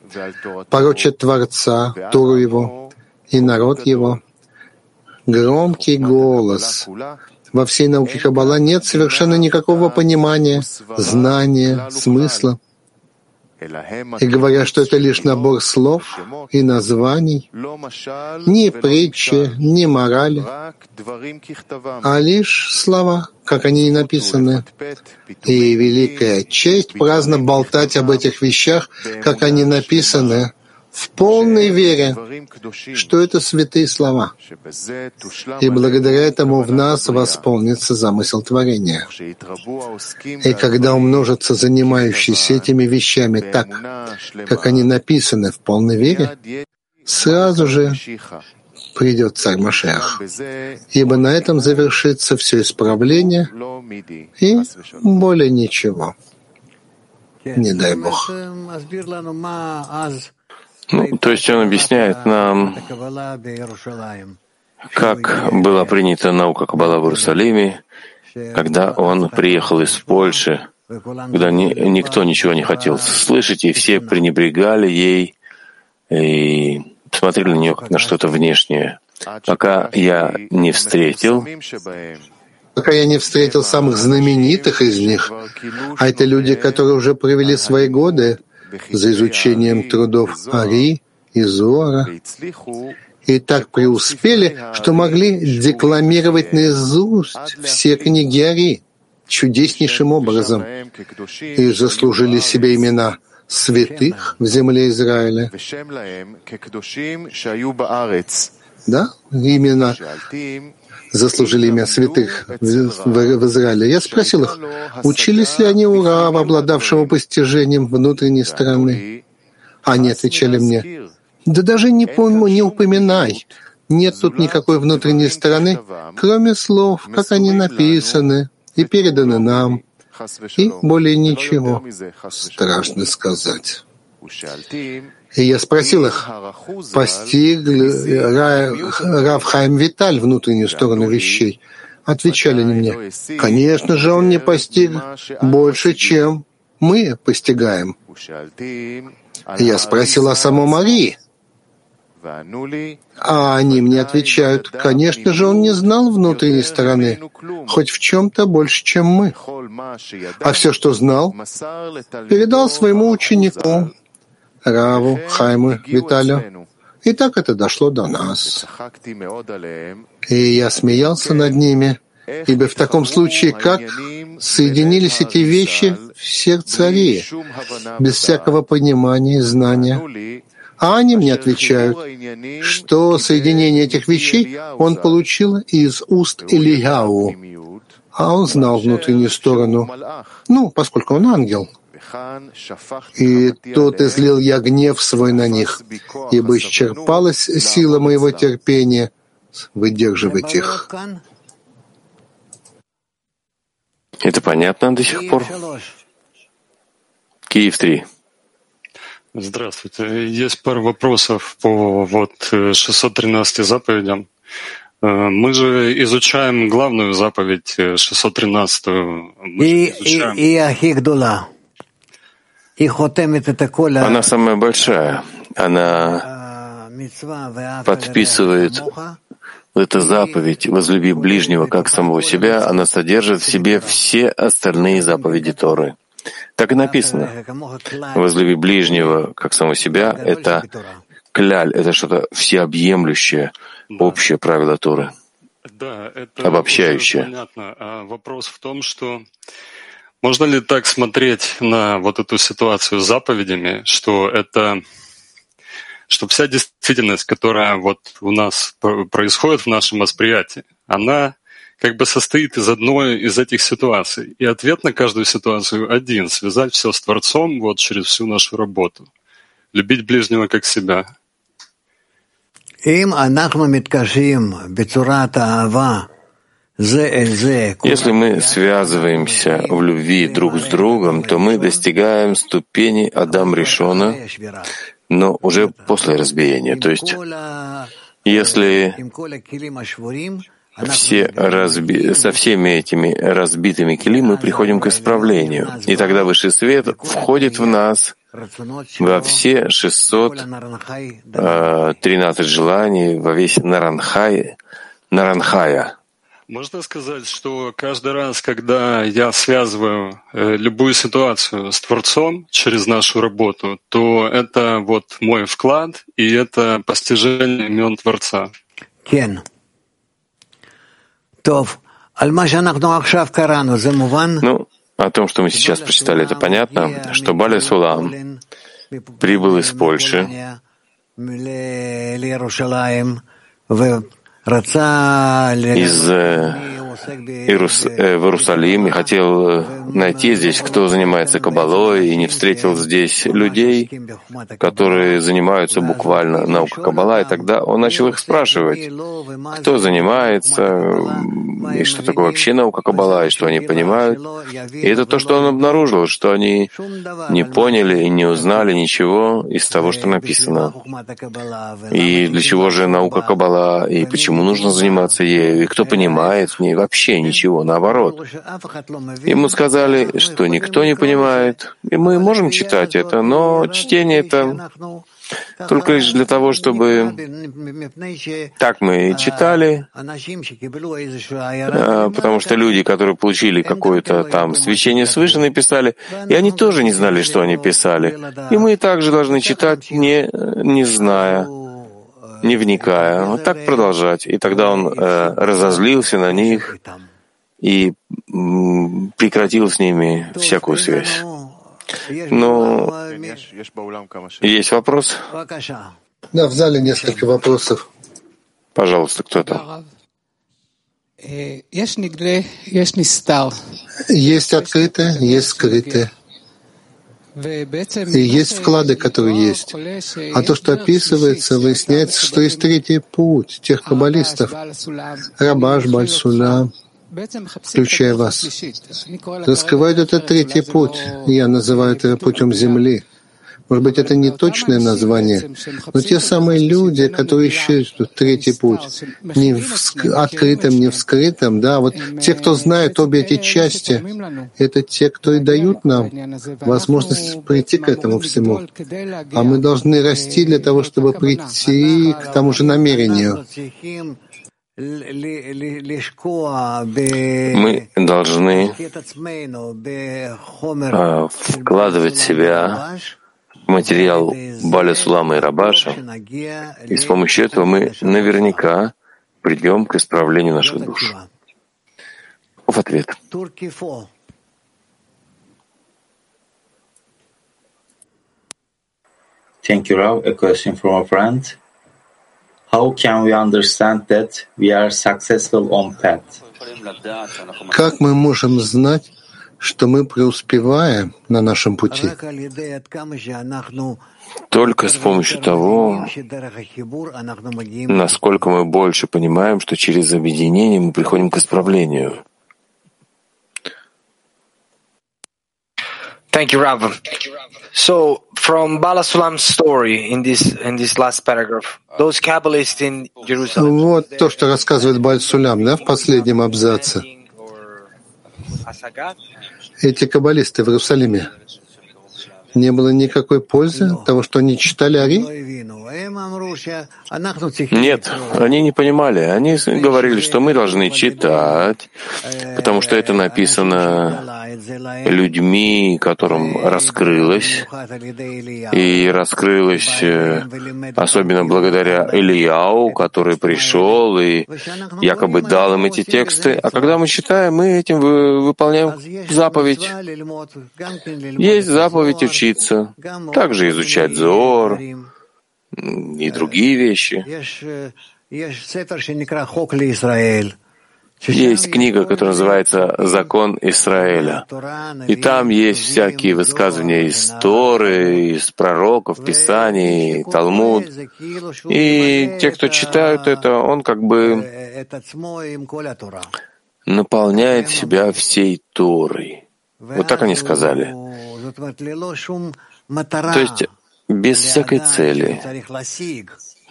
порочат Творца, Туру Его и народ Его. Громкий голос. Во всей науке Каббала нет совершенно никакого понимания, знания, смысла и говорят, что это лишь набор слов и названий, ни притчи, ни морали, а лишь слова, как они и написаны. И великая честь праздно болтать об этих вещах, как они написаны, в полной вере, что это святые слова. И благодаря этому в нас восполнится замысел творения. И когда умножатся занимающиеся этими вещами так, как они написаны в полной вере, сразу же придет царь Машех, ибо на этом завершится все исправление и более ничего. Не дай Бог. Ну, то есть он объясняет нам, как была принята наука Каббала в Иерусалиме, когда он приехал из Польши, когда ни, никто ничего не хотел слышать, и все пренебрегали ей и смотрели на нее как на что-то внешнее. Пока я не встретил пока я не встретил самых знаменитых из них, а это люди, которые уже провели свои годы за изучением трудов Ари и Зора, и так преуспели, что могли декламировать наизусть все книги Ари чудеснейшим образом и заслужили себе имена святых в земле Израиля. Да, именно заслужили имя святых в, Израиле. Я спросил их, учились ли они у Рава, обладавшего постижением внутренней стороны. Они отвечали мне, да даже не, пойму, не упоминай. Нет тут никакой внутренней стороны, кроме слов, как они написаны и переданы нам. И более ничего. Страшно сказать. И я спросил их, постиг ли Рав Хайм Виталь внутреннюю сторону вещей? Отвечали они мне, конечно же, он не постиг больше, чем мы постигаем. Я спросил о самом Марии. А они мне отвечают, конечно же, он не знал внутренней стороны, хоть в чем-то больше, чем мы. А все, что знал, передал своему ученику, Раву, Хайму, Виталию. И так это дошло до нас. И я смеялся над ними, ибо в таком случае как соединились эти вещи в сердце Арии, без всякого понимания и знания. А они мне отвечают, что соединение этих вещей он получил из уст Ильяу, а он знал внутреннюю сторону, ну, поскольку он ангел — и тот излил я гнев свой на них, ибо исчерпалась сила моего терпения выдерживать их. Это понятно до сих пор? Киев 3. Здравствуйте. Есть пару вопросов по вот 613 заповедям. Э, мы же изучаем главную заповедь 613. Мы и, изучаем... и, и Она самая большая. Она подписывает эта заповедь «Возлюби ближнего как самого себя», она содержит в себе все остальные заповеди Торы. Так и написано. «Возлюби ближнего как самого себя» — это кляль, это что-то всеобъемлющее, общее правило Торы. Да, это обобщающее. Понятно. А вопрос в том, что можно ли так смотреть на вот эту ситуацию с заповедями, что это что вся действительность, которая вот у нас происходит в нашем восприятии, она как бы состоит из одной из этих ситуаций. И ответ на каждую ситуацию один — связать все с Творцом вот через всю нашу работу. Любить ближнего как себя. Если мы связываемся в любви друг с другом, то мы достигаем ступени Адам Ришона, но уже после разбиения. То есть, если все разби... со всеми этими разбитыми кили мы приходим к исправлению. И тогда Высший Свет входит в нас во все 613 э, желаний, во весь Наранхай, Наранхая. Можно сказать, что каждый раз, когда я связываю э, любую ситуацию с Творцом через нашу работу, то это вот мой вклад, и это постижение имен Творца. Кен. Ну, о том, что мы сейчас прочитали, это понятно, что Бали Сулам прибыл из Польши, из Иерус... Э, в Иерусалим и хотел э, найти здесь, кто занимается кабалой, и не встретил здесь людей, которые занимаются буквально наукой кабала, и тогда он начал их спрашивать, кто занимается, и что такое вообще наука кабала, и что они понимают. И это то, что он обнаружил, что они не поняли и не узнали ничего из того, что написано. И для чего же наука кабала, и почему нужно заниматься ею, и кто понимает в ней вообще ничего, наоборот. Ему сказали, что никто не понимает, и мы можем читать это, но чтение это только лишь для того, чтобы так мы и читали, а, потому что люди, которые получили какое-то там священие свыше, написали, и они тоже не знали, что они писали. И мы также должны читать, не, не зная не вникая, вот так продолжать. И тогда он э, разозлился на них и прекратил с ними всякую связь. Но есть вопрос? Да, в зале несколько вопросов. Пожалуйста, кто-то. Есть открытое, есть скрытое. И есть вклады, которые есть. А то, что описывается, выясняется, что есть третий путь тех каббалистов. Рабаш, Бальсула, включая вас. Раскрывают этот третий путь. Я называю это путем земли. Может быть, это не точное название, но те самые люди, которые ищут третий путь, не в открытом, не в скрытом, да, вот те, кто знает обе эти части, это те, кто и дают нам возможность прийти к этому всему. А мы должны расти для того, чтобы прийти к тому же намерению. Мы должны а, вкладывать себя материал Баля Сулама и Рабаша, и с помощью этого мы наверняка придем к исправлению наших душ. В ответ. Thank you, Rav. A question from a friend. How can we understand that we are successful on path? Как мы можем знать, что мы преуспеваем на нашем пути только с помощью того, насколько мы больше понимаем, что через объединение мы приходим к исправлению. Thank you, Rav. So, from Bala Sulam's story in this in this last paragraph, those Kabbalists in Jerusalem. Вот то, что рассказывает Баль Сулям, да, в последнем абзаце. Эти каббалисты в Иерусалиме, не было никакой пользы от того, что они читали Ари? Нет, они не понимали. Они говорили, что мы должны читать, потому что это написано людьми, которым раскрылось, и раскрылось э, особенно благодаря Ильяу, который пришел и якобы дал им эти тексты. А когда мы читаем, мы этим выполняем заповедь. Есть заповедь учиться, также изучать Зор и другие вещи. Есть книга, которая называется «Закон Израиля». И там есть всякие высказывания из Торы, из пророков, Писаний, Талмуд. И те, кто читают это, он как бы наполняет себя всей Торой. Вот так они сказали. То есть без всякой цели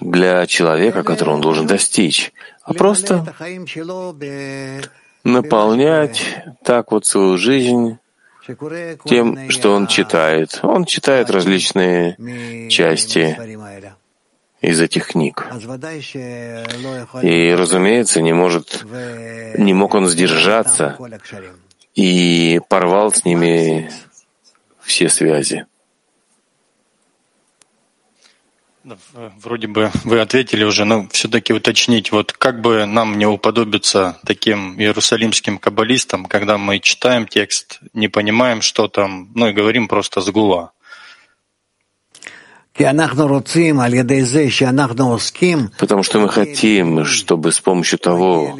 для человека, которого он должен достичь, а просто наполнять так вот свою жизнь тем, что он читает. Он читает различные части из этих книг. И, разумеется, не может, не мог он сдержаться и порвал с ними все связи. Вроде бы вы ответили уже, но все-таки уточнить, вот как бы нам не уподобиться таким иерусалимским каббалистам, когда мы читаем текст, не понимаем, что там, ну и говорим просто с гула. Потому что мы хотим, чтобы с помощью того,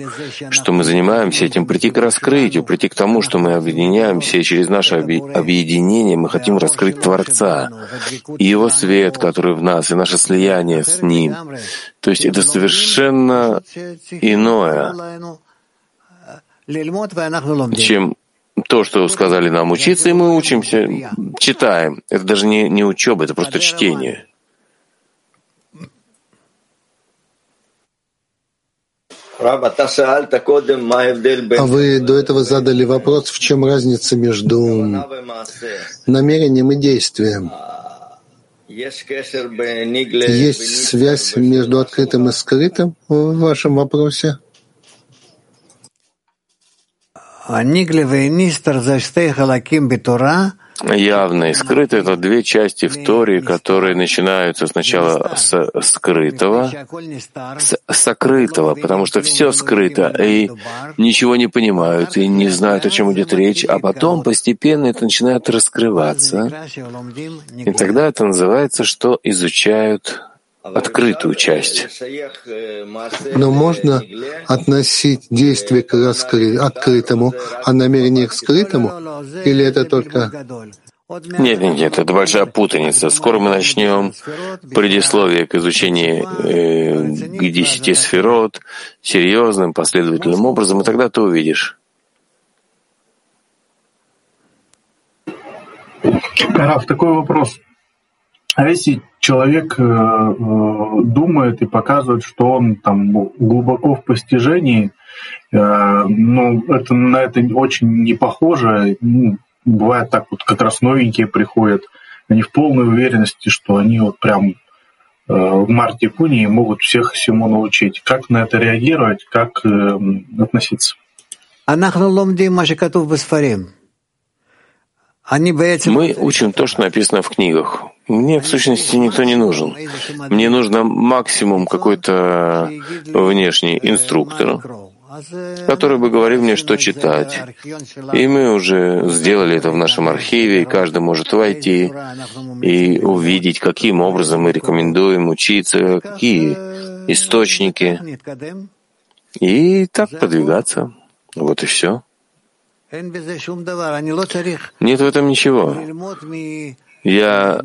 что мы занимаемся этим, прийти к раскрытию, прийти к тому, что мы объединяемся, и через наше объединение мы хотим раскрыть Творца и Его свет, который в нас, и наше слияние с Ним. То есть это совершенно иное, чем то, что сказали нам учиться, и мы учимся, читаем. Это даже не, не учеба, это просто чтение. А вы до этого задали вопрос, в чем разница между намерением и действием. Есть связь между открытым и скрытым в вашем вопросе? Явно и скрыто — это две части в Торе, которые начинаются сначала с скрытого, с сокрытого, потому что все скрыто, и ничего не понимают, и не знают, о чем идет речь, а потом постепенно это начинает раскрываться. И тогда это называется, что изучают открытую часть. Но можно относить действие к раскры... открытому, а намерение к скрытому? Или это только... Нет, нет, нет, это большая путаница. Скоро мы начнем предисловие к изучению э, к десяти сферот серьезным, последовательным образом, и тогда ты увидишь. Раф, такой вопрос. А если человек э, э, думает и показывает, что он там глубоко в постижении, э, ну, это на это очень не похоже. Ну, бывает так вот, как раз новенькие приходят, они в полной уверенности, что они вот прям в марте куни могут всех всему научить. Как на это реагировать, как относиться? Мы учим то, что написано в книгах. Мне, в сущности, никто не нужен. Мне нужно максимум какой-то внешний инструктор, который бы говорил мне, что читать. И мы уже сделали это в нашем архиве, и каждый может войти и увидеть, каким образом мы рекомендуем учиться, какие источники, и так продвигаться. Вот и все. Нет в этом ничего. Я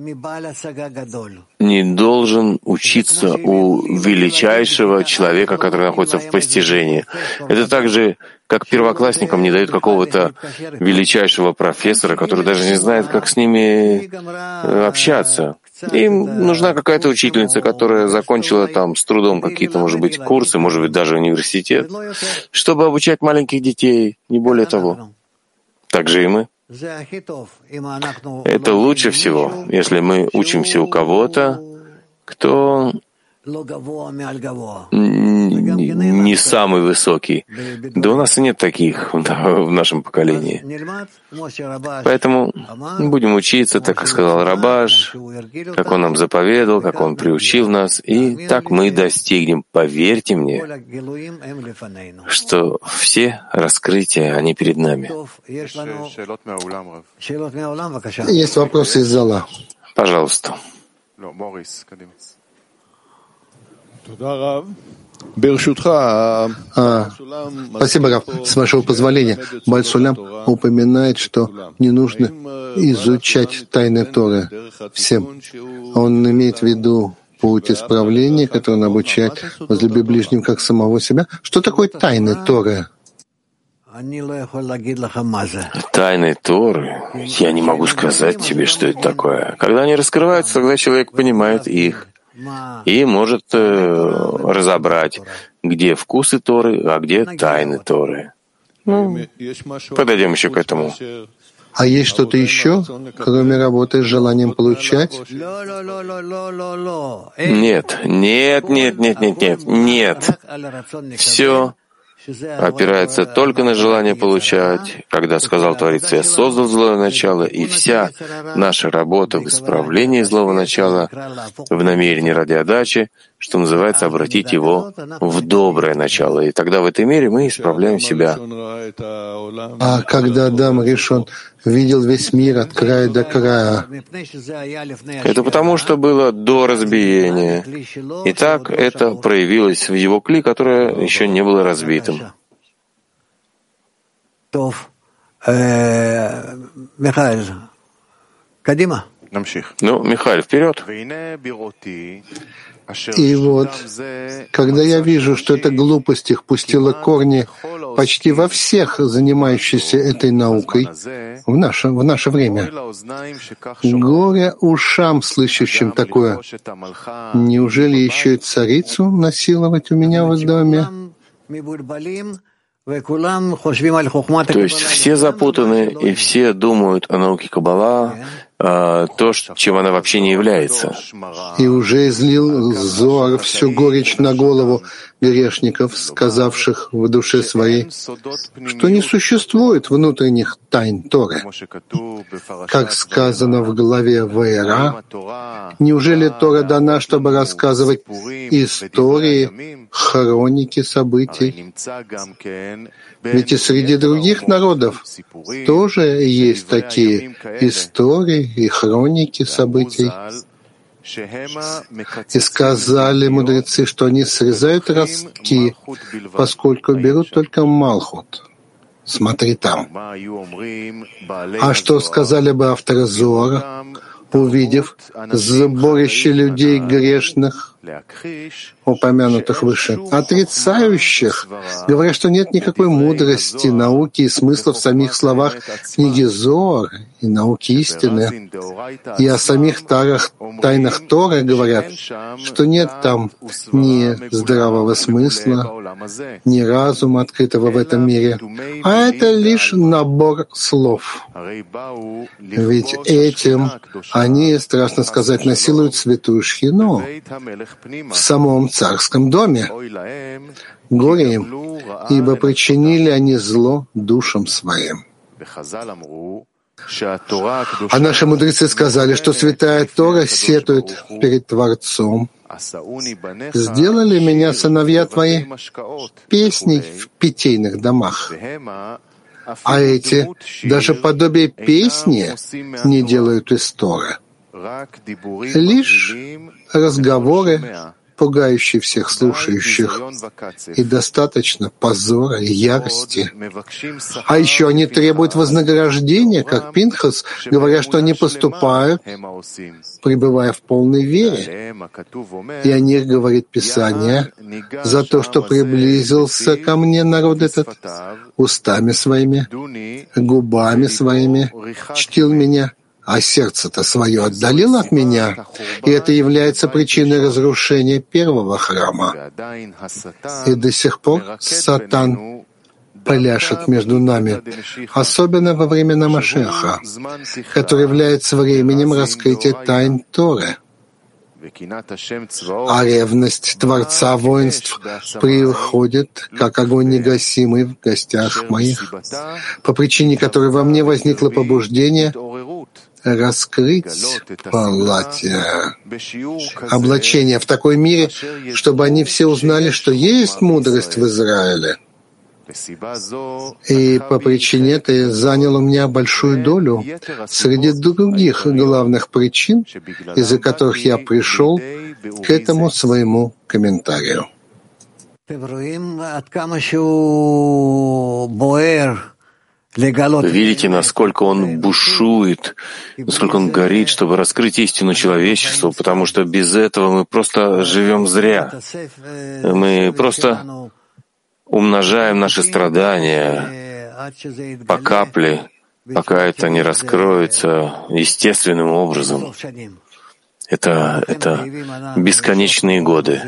не должен учиться у величайшего человека, который находится в постижении. Это так же, как первоклассникам не дают какого-то величайшего профессора, который даже не знает, как с ними э, общаться. Им нужна какая-то учительница, которая закончила там с трудом какие-то, может быть, курсы, может быть, даже университет, чтобы обучать маленьких детей, не более того. Так же и мы. Это лучше всего, если мы учимся у кого-то, кто не самый высокий. Да у нас и нет таких в нашем поколении. Поэтому будем учиться, так как сказал Рабаш, как он нам заповедал, как он приучил нас, и так мы достигнем, поверьте мне, что все раскрытия, они перед нами. Есть вопросы из зала. Пожалуйста. А, спасибо, Раф. С вашего позволения, Бальсулям упоминает, что не нужно изучать тайны Торы всем. Он имеет в виду путь исправления, который он обучает, возлюби ближним как самого себя. Что такое тайны Торы? Тайны Торы, я не могу сказать тебе, что это такое. Когда они раскрываются, тогда человек понимает их и может э, разобрать, где вкусы Торы, а где тайны Торы. Ну, подойдем еще к этому. А есть что-то еще, кроме работы с желанием получать? Нет, нет, нет, нет, нет, нет, нет. Все опирается только на желание получать. Когда сказал Творец, я создал злое начало, и вся наша работа в исправлении злого начала, в намерении ради отдачи, что называется, обратить его в доброе начало. И тогда в этой мере мы исправляем себя. А когда Адам решен видел весь мир от края до края. Это потому, что было до разбиения. И так это проявилось в его кли, которое еще не было разбитым. Кадима. Ну, Михаил, вперед. И вот, когда я вижу, что эта глупость их пустила корни почти во всех занимающихся этой наукой в наше, в наше время, горе ушам, слышащим такое, неужели еще и царицу насиловать у меня в доме? То есть все запутаны и все думают о науке Каббала, а, то, чем она вообще не является. И уже излил Зоар всю горечь на голову грешников, сказавших в душе своей, что не существует внутренних тайн Торы. Как сказано в главе Ваера, неужели Тора дана, чтобы рассказывать истории, хроники событий? Ведь и среди других народов тоже есть такие истории и хроники событий. И сказали мудрецы, что они срезают ростки, поскольку берут только Малхут. Смотри там. А что сказали бы авторы Зора, увидев сборище людей грешных, упомянутых выше, отрицающих, говоря, что нет никакой мудрости, науки и смысла в самих словах книги Зор и науки истины. И о самих тарах, тайнах Торы говорят, что нет там ни здравого смысла, ни разума, открытого в этом мире, а это лишь набор слов. Ведь этим они, страшно сказать, насилуют святую шхину в самом царском доме. Горе им, ибо причинили они зло душам своим. А наши мудрецы сказали, что святая Тора сетует перед Творцом. Сделали меня сыновья твои песней в питейных домах. А эти даже подобие песни не делают из Торы. Лишь разговоры пугающий всех слушающих, и достаточно позора и ярости. А еще они требуют вознаграждения, как Пинхас, говоря, что они поступают, пребывая в полной вере. И о них говорит Писание, за то, что приблизился ко мне народ этот, устами своими, губами своими, чтил меня, а сердце-то свое отдалило от меня, и это является причиной разрушения первого храма. И до сих пор Сатан пляшет между нами, особенно во времена Машеха, который является временем раскрытия тайн Торы. А ревность Творца воинств приходит, как огонь негасимый в гостях моих, по причине которой во мне возникло побуждение раскрыть платье, облачение в такой мире, чтобы они все узнали, что есть мудрость в Израиле. И по причине этой занял у меня большую долю среди других главных причин, из-за которых я пришел к этому своему комментарию. Видите, насколько он бушует, насколько он горит, чтобы раскрыть истину человечеству, потому что без этого мы просто живем зря. Мы просто умножаем наши страдания по капле, пока это не раскроется естественным образом. Это, это бесконечные годы.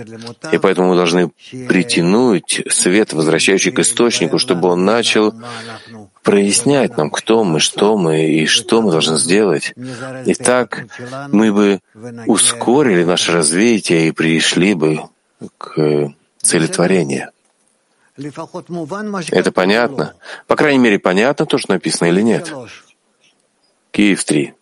И поэтому мы должны притянуть свет, возвращающий к источнику, чтобы он начал прояснять нам, кто мы, что мы и что мы должны сделать. И так мы бы ускорили наше развитие и пришли бы к целетворению. Это понятно? По крайней мере, понятно то, что написано или нет? Киев 3.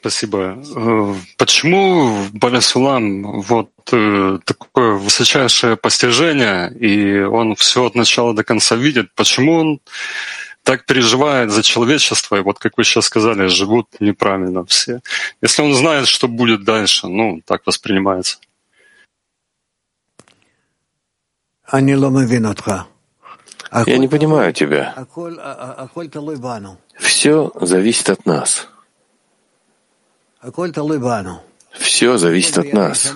Спасибо. Э, почему Балясулам вот э, такое высочайшее постижение, и он все от начала до конца видит? Почему он так переживает за человечество, и вот, как вы сейчас сказали, живут неправильно все? Если он знает, что будет дальше, ну, так воспринимается. Я не понимаю тебя. Все зависит от нас. Все зависит от нас.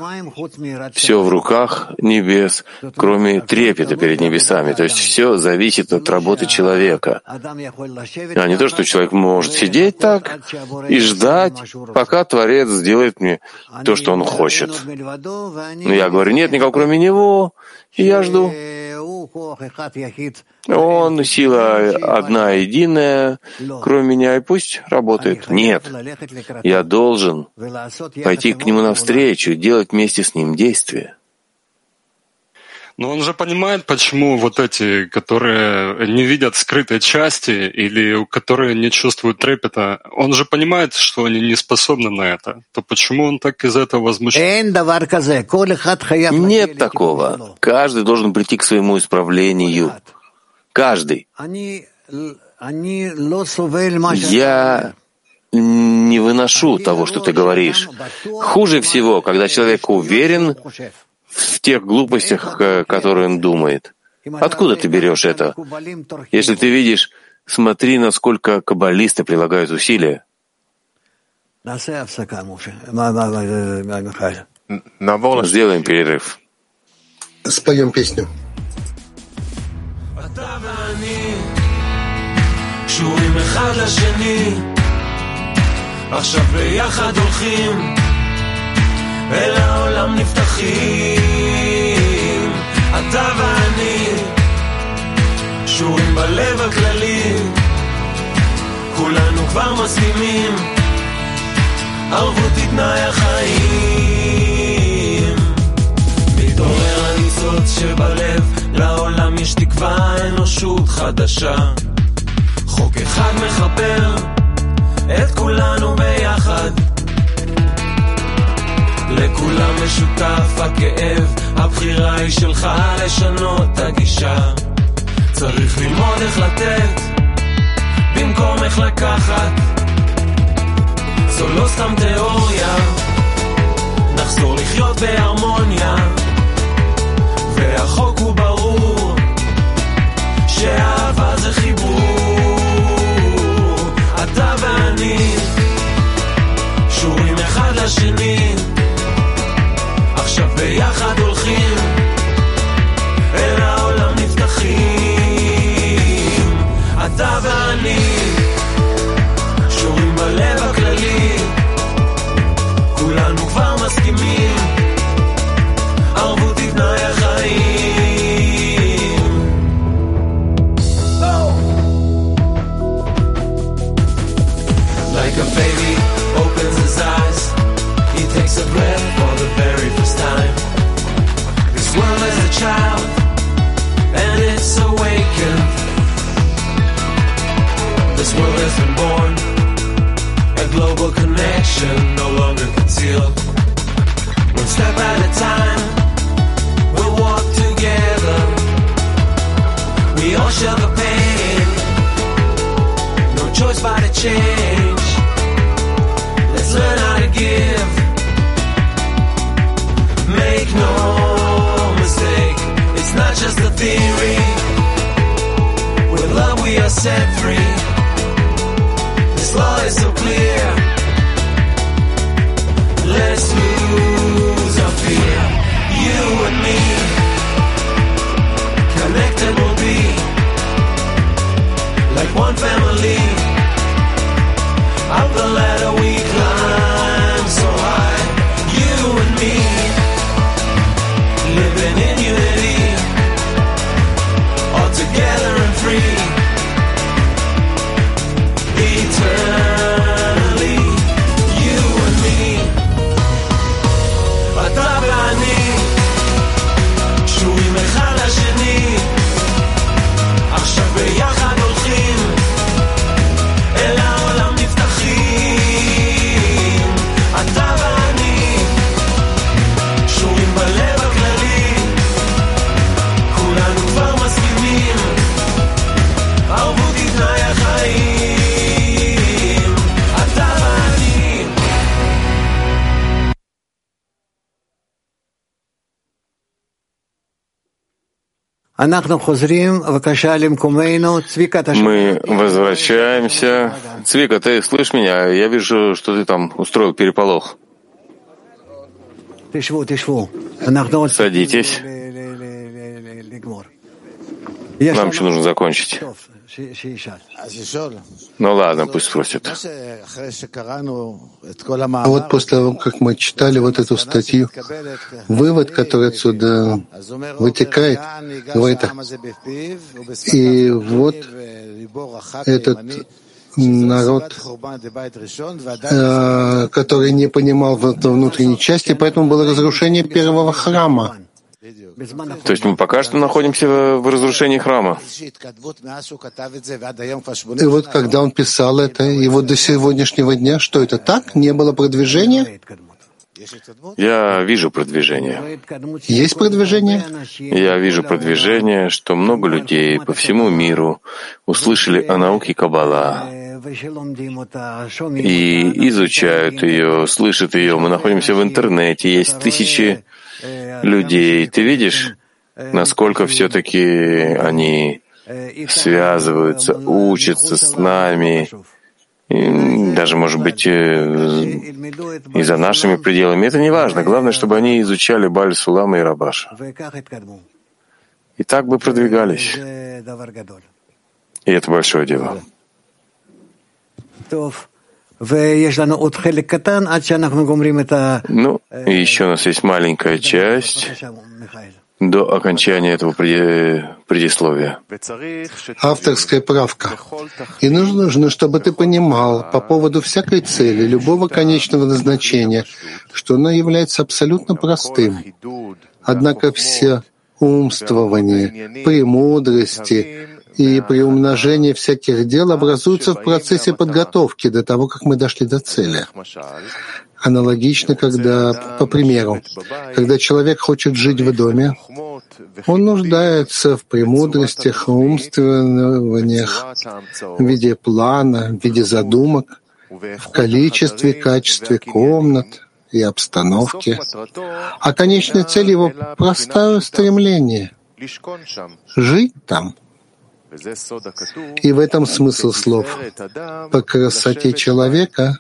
Все в руках небес, кроме трепета перед небесами. То есть все зависит от работы человека. А не то, что человек может сидеть так и ждать, пока Творец сделает мне то, что он хочет. Но я говорю, нет никого кроме него, я жду. Он сила одна, единая, кроме меня, и пусть работает. Нет, я должен пойти к нему навстречу, делать вместе с ним действия. Но он же понимает, почему вот эти, которые не видят скрытой части или которые не чувствуют трепета, он же понимает, что они не способны на это. То почему он так из этого возмущен? Нет такого. Каждый должен прийти к своему исправлению. Каждый. Я не выношу того, что ты говоришь. Хуже всего, когда человек уверен в тех глупостях, э, которые он думает. Откуда ты берешь это? Если ты видишь, смотри, насколько каббалисты прилагают усилия. Сделаем перерыв. Споем песню. עכשיו ביחד הולכים אל העולם נפתחים, אתה ואני, שורים בלב הכללי, כולנו כבר מסכימים, ערבות היא תנאי החיים. מתעורר הניצוץ שבלב, לעולם יש תקווה, אנושות חדשה. חוק אחד מחבר את כולנו ביחד. לכולם משותף הכאב, הבחירה היא שלך לשנות את הגישה. צריך ללמוד איך לתת, במקום איך לקחת. זו לא סתם תיאוריה, נחזור לחיות בהרמוניה. והחוק הוא ברור שאהבה זה חיבור. אתה ואני קשורים אחד לשני עכשיו ביחד הולכים אל העולם נפתחים. אתה ואני קשורים בלב הכללי כולנו כבר מסכימים ערבות היא תנאי החיים. Like a baby opens his eyes He takes a breath child And it's awakened. This world has been born. A global connection no longer concealed. One step at a time We'll walk together. We all share the pain. No choice but to change. Let's learn how to give. Make no set free. This law is so clear. Let's lose our fear. You and me, connected we'll be. Like one family. Up the ladder we climb Мы возвращаемся. Цвика, ты слышишь меня? Я вижу, что ты там устроил переполох. Садитесь. Нам еще нужно закончить. Ну ладно, пусть спросит. А вот после того, как мы читали вот эту статью, вывод, который отсюда вытекает, говорит, и вот этот народ, э, который не понимал внутренней части, поэтому было разрушение первого храма. То есть мы пока что находимся в разрушении храма. И вот когда он писал это, и вот до сегодняшнего дня, что это так? Не было продвижения? Я вижу продвижение. Есть продвижение? Я вижу продвижение, что много людей по всему миру услышали о науке Каббала и изучают ее, слышат ее. Мы находимся в интернете, есть тысячи людей. Ты видишь, насколько все-таки они связываются, учатся с нами, и даже, может быть, э, и за нашими пределами. Это не важно. Главное, чтобы они изучали Баль Сулама и Рабаша. И так бы продвигались. И это большое дело. Ну, и еще у нас есть маленькая часть до окончания этого предисловия. Авторская правка. И нужно, нужно, чтобы ты понимал по поводу всякой цели, любого конечного назначения, что она является абсолютно простым. Однако все умствование, премудрости, и приумножение всяких дел образуются в процессе подготовки до того, как мы дошли до цели. Аналогично, когда, по примеру, когда человек хочет жить в доме, он нуждается в премудростях, умствованиях, в виде плана, в виде задумок, в количестве, качестве комнат и обстановке, а конечная цель его — простое стремление — жить там. И в этом смысл слов. По красоте человека,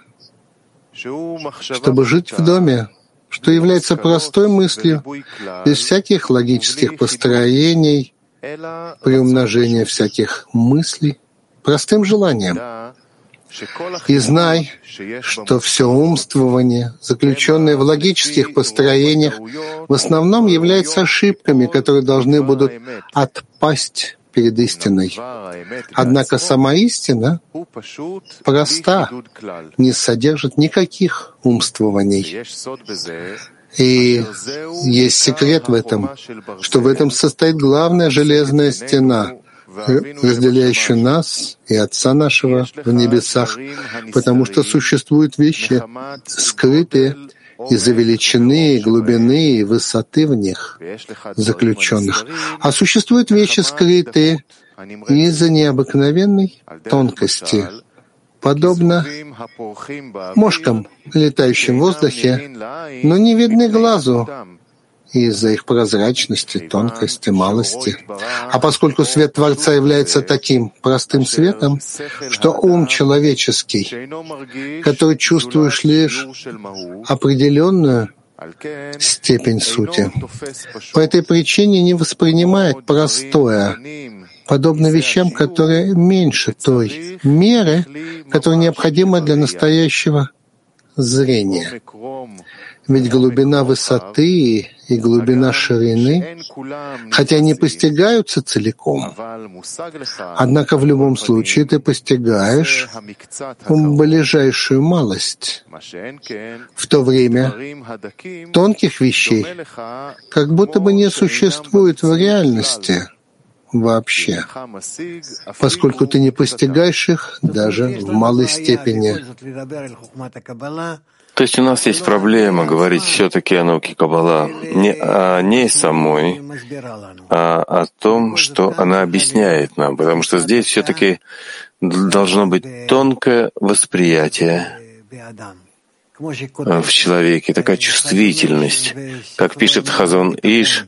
чтобы жить в доме, что является простой мыслью, без всяких логических построений, приумножения всяких мыслей, простым желанием. И знай, что все умствование, заключенное в логических построениях, в основном является ошибками, которые должны будут отпасть перед истиной. Однако сама истина проста, не содержит никаких умствований. И есть секрет в этом, что в этом состоит главная железная стена, разделяющая нас и Отца нашего в небесах, потому что существуют вещи скрытые из-за величины, глубины и высоты в них заключенных. А существуют вещи скрытые из-за необыкновенной тонкости, подобно мошкам, летающим в воздухе, но не видны глазу из-за их прозрачности, тонкости, малости. А поскольку свет Творца является таким простым светом, что ум человеческий, который чувствуешь лишь определенную степень сути, по этой причине не воспринимает простое, подобно вещам, которые меньше той меры, которая необходима для настоящего зрения. Ведь глубина высоты и глубина ширины, хотя не постигаются целиком, однако в любом случае ты постигаешь ближайшую малость. В то время тонких вещей как будто бы не существует в реальности вообще, поскольку ты не постигаешь их даже в малой степени. То есть у нас есть проблема говорить все-таки о науке Каббала не о ней самой, а о том, что она объясняет нам, потому что здесь все-таки должно быть тонкое восприятие в человеке, такая чувствительность. Как пишет Хазон Иш,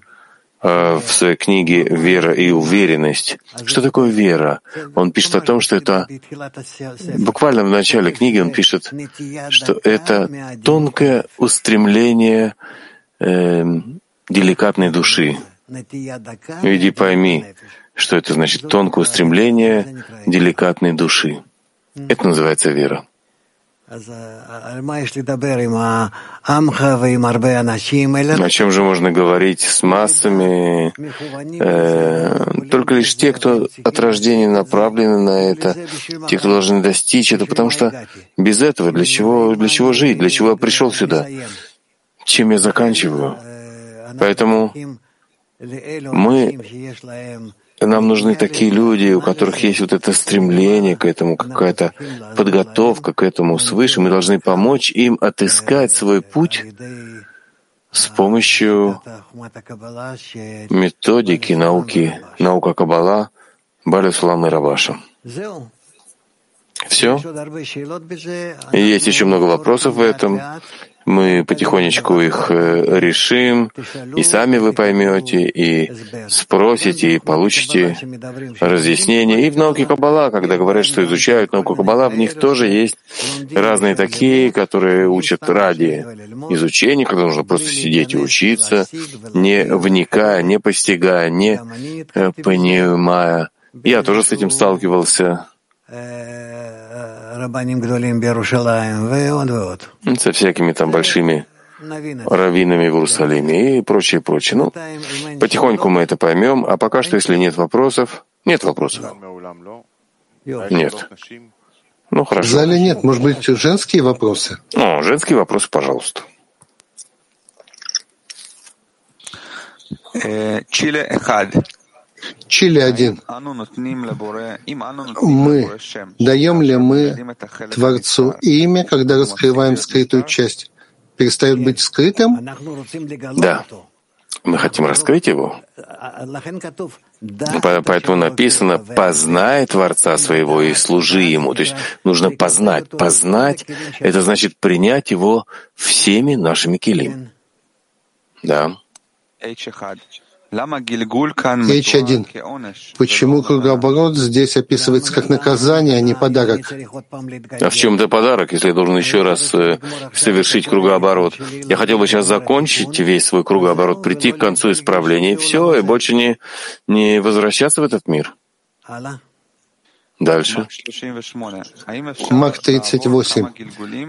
в своей книге «Вера и уверенность». Что такое вера? Он пишет о том, что это буквально в начале книги он пишет, что это тонкое устремление э, деликатной души. Иди пойми, что это значит тонкое устремление деликатной души. Это называется вера. О чем же можно говорить с массами? Э, только лишь те, кто от рождения направлены на это, те, кто должны достичь это, потому что без этого для чего, для чего жить, для чего я пришел сюда, чем я заканчиваю. Поэтому мы нам нужны такие люди, у которых есть вот это стремление к этому, какая-то подготовка к этому свыше. Мы должны помочь им отыскать свой путь с помощью методики науки, наука Каббала, Баля и Рабаша. Все? Есть еще много вопросов в этом. Мы потихонечку их э, решим, и сами вы поймете, и спросите, и получите разъяснение. И в науке Каббала, когда говорят, что изучают науку Каббала, в них тоже есть разные такие, которые учат ради изучения, когда нужно просто сидеть и учиться, не вникая, не постигая, не э, понимая. Я тоже с этим сталкивался со всякими там большими раввинами в Иерусалиме и прочее, прочее. Ну, потихоньку мы это поймем, а пока что, если нет вопросов, нет вопросов. Нет. Ну, хорошо. В зале нет. Может быть, женские вопросы? Ну, женские вопросы, пожалуйста. Э, Чили Эхад. Чили один. Мы даем ли мы Творцу имя, когда раскрываем скрытую часть? Перестает быть скрытым? Да. Мы хотим раскрыть его. Поэтому написано «познай Творца своего и служи Ему». То есть нужно познать. Познать — это значит принять Его всеми нашими килим. Да. H1. Почему кругооборот здесь описывается как наказание, а не подарок? А в чем это подарок, если я должен еще раз э, совершить кругооборот? Я хотел бы сейчас закончить весь свой кругооборот, прийти к концу исправления, и все, и больше не, не возвращаться в этот мир. Дальше. Мак 38.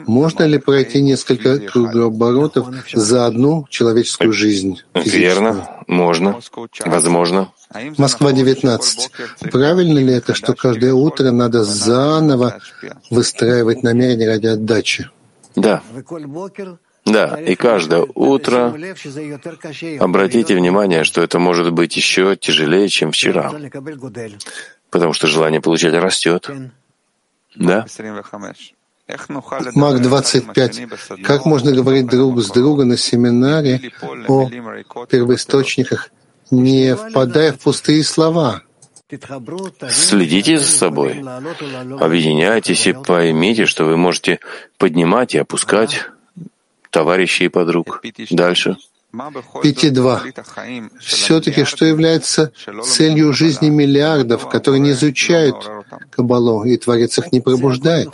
Можно ли пройти несколько кругооборотов за одну человеческую жизнь? Физическую? Верно, можно, возможно. Москва 19. Правильно ли это, что каждое утро надо заново выстраивать намерение ради отдачи? Да. Да, и каждое утро обратите внимание, что это может быть еще тяжелее, чем вчера потому что желание получать растет. Да? Мак 25. Как можно говорить друг с другом на семинаре о первоисточниках, не впадая в пустые слова? Следите за собой, объединяйтесь и поймите, что вы можете поднимать и опускать товарищей и подруг. Дальше. 5.2. Все-таки что является целью жизни миллиардов, которые не изучают Кабалу, и Творец их не пробуждает?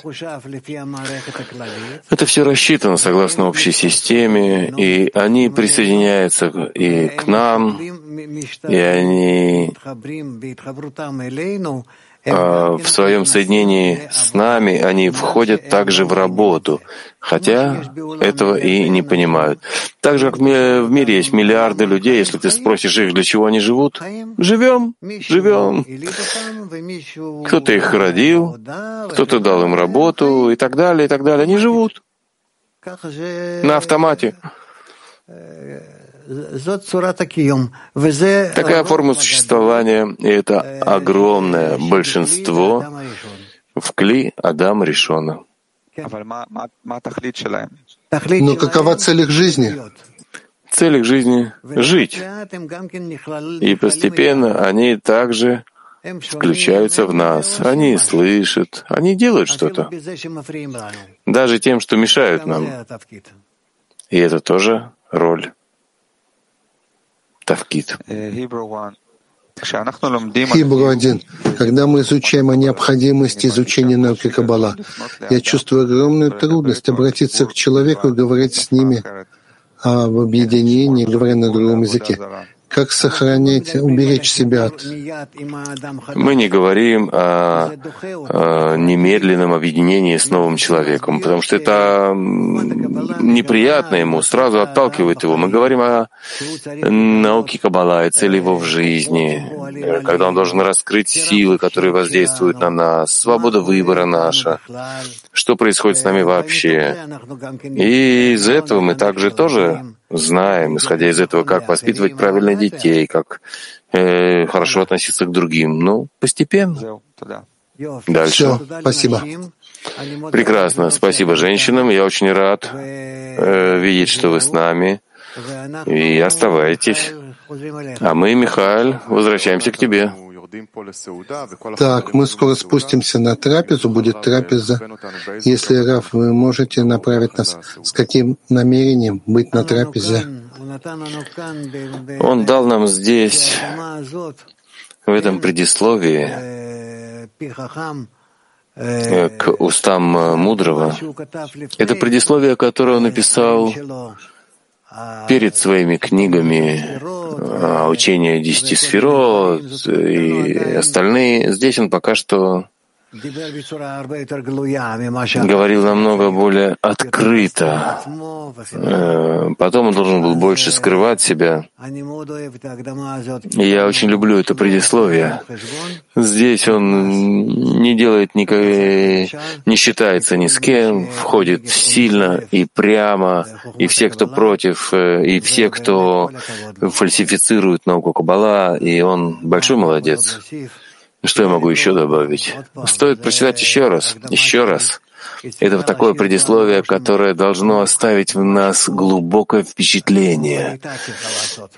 Это все рассчитано согласно общей системе, и они присоединяются и к нам, и они а, в своем соединении с нами они входят также в работу, хотя этого и не понимают. Так же, как в мире есть миллиарды людей, если ты спросишь их, для чего они живут, живем, живем. Кто-то их родил, кто-то дал им работу и так далее, и так далее. Они живут на автомате. Такая форма существования, и это огромное большинство в Кли Адам Ришона. Но какова цель их жизни? Цель их жизни — жить. И постепенно они также включаются в нас. Они слышат, они делают что-то. Даже тем, что мешают нам. И это тоже роль. Тавкит. Хибру один. Когда мы изучаем о необходимости изучения науки Каббала, я чувствую огромную трудность обратиться к человеку и говорить с ними об объединении, говоря на другом языке. Как сохранять, уберечь себя от... Мы не говорим о, о немедленном объединении с новым человеком, потому что это неприятно ему, сразу отталкивает его. Мы говорим о науке Каббала и цели его в жизни, когда он должен раскрыть силы, которые воздействуют на нас, свобода выбора наша, что происходит с нами вообще. И из этого мы также тоже знаем, исходя из этого, как воспитывать правильно детей, как э, хорошо относиться к другим. Ну, постепенно. Дальше. Все, спасибо. Прекрасно. Спасибо женщинам. Я очень рад э, видеть, что вы с нами. И оставайтесь. А мы, Михаил, возвращаемся к тебе. Так, мы скоро спустимся на трапезу, будет трапеза. Если, Раф, вы можете направить нас, с каким намерением быть на трапезе? Он дал нам здесь, в этом предисловии, к устам мудрого, это предисловие, которое он написал перед своими книгами а, учения десяти сферот и остальные. Здесь он пока что говорил намного более открыто. Э, потом он должен был больше скрывать себя. И я очень люблю это предисловие. Здесь он не делает никакой, не считается ни с кем, входит сильно и прямо, и все, кто против, э, и все, кто фальсифицирует науку Каббала, и он большой молодец. Что я могу еще добавить? Стоит прочитать еще раз, еще раз. Это такое предисловие, которое должно оставить в нас глубокое впечатление,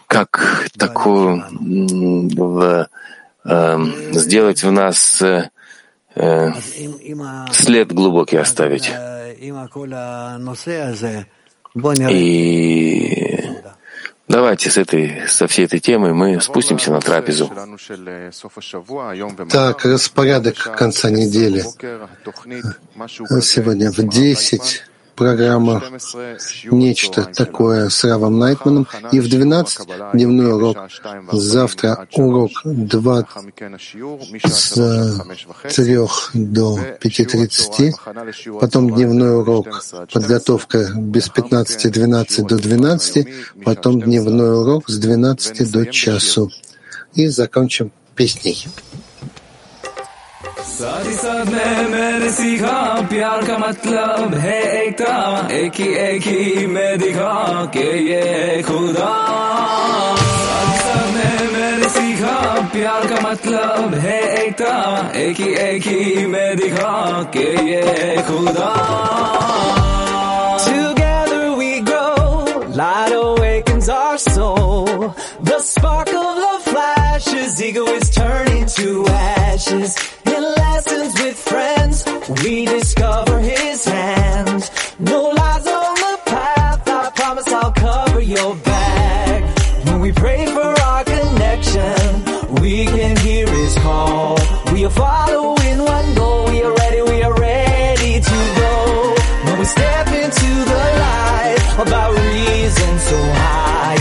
как такую в, э, сделать в нас э, э, след глубокий оставить. И Давайте с этой, со всей этой темой мы спустимся на трапезу. Так, распорядок конца недели. Сегодня в 10 программа «Нечто такое» с Равом Найтманом, и в 12 дневной урок. Завтра урок 2 с 3 до 5.30, потом дневной урок подготовка без 15.12 до 12, потом дневной урок с 12 до часу. И закончим песней. साथ ही साथ में मैंने सीखा प्यार का मतलब है एकता एक ही एक ही मैं दिखा के ये खुदा साथ ही साथ में मैंने सीखा प्यार का मतलब है एकता एक ही एक ही मैं दिखा के ये खुदा Together we grow, light awakens our soul. The spark of love flashes, ego is turning to ashes. In lessons with friends, we discover his hand. No lies on the path, I promise I'll cover your back. When we pray for our connection, we can hear his call. We are following one goal, we are ready, we are ready to go. When we step into the light, about reason so high.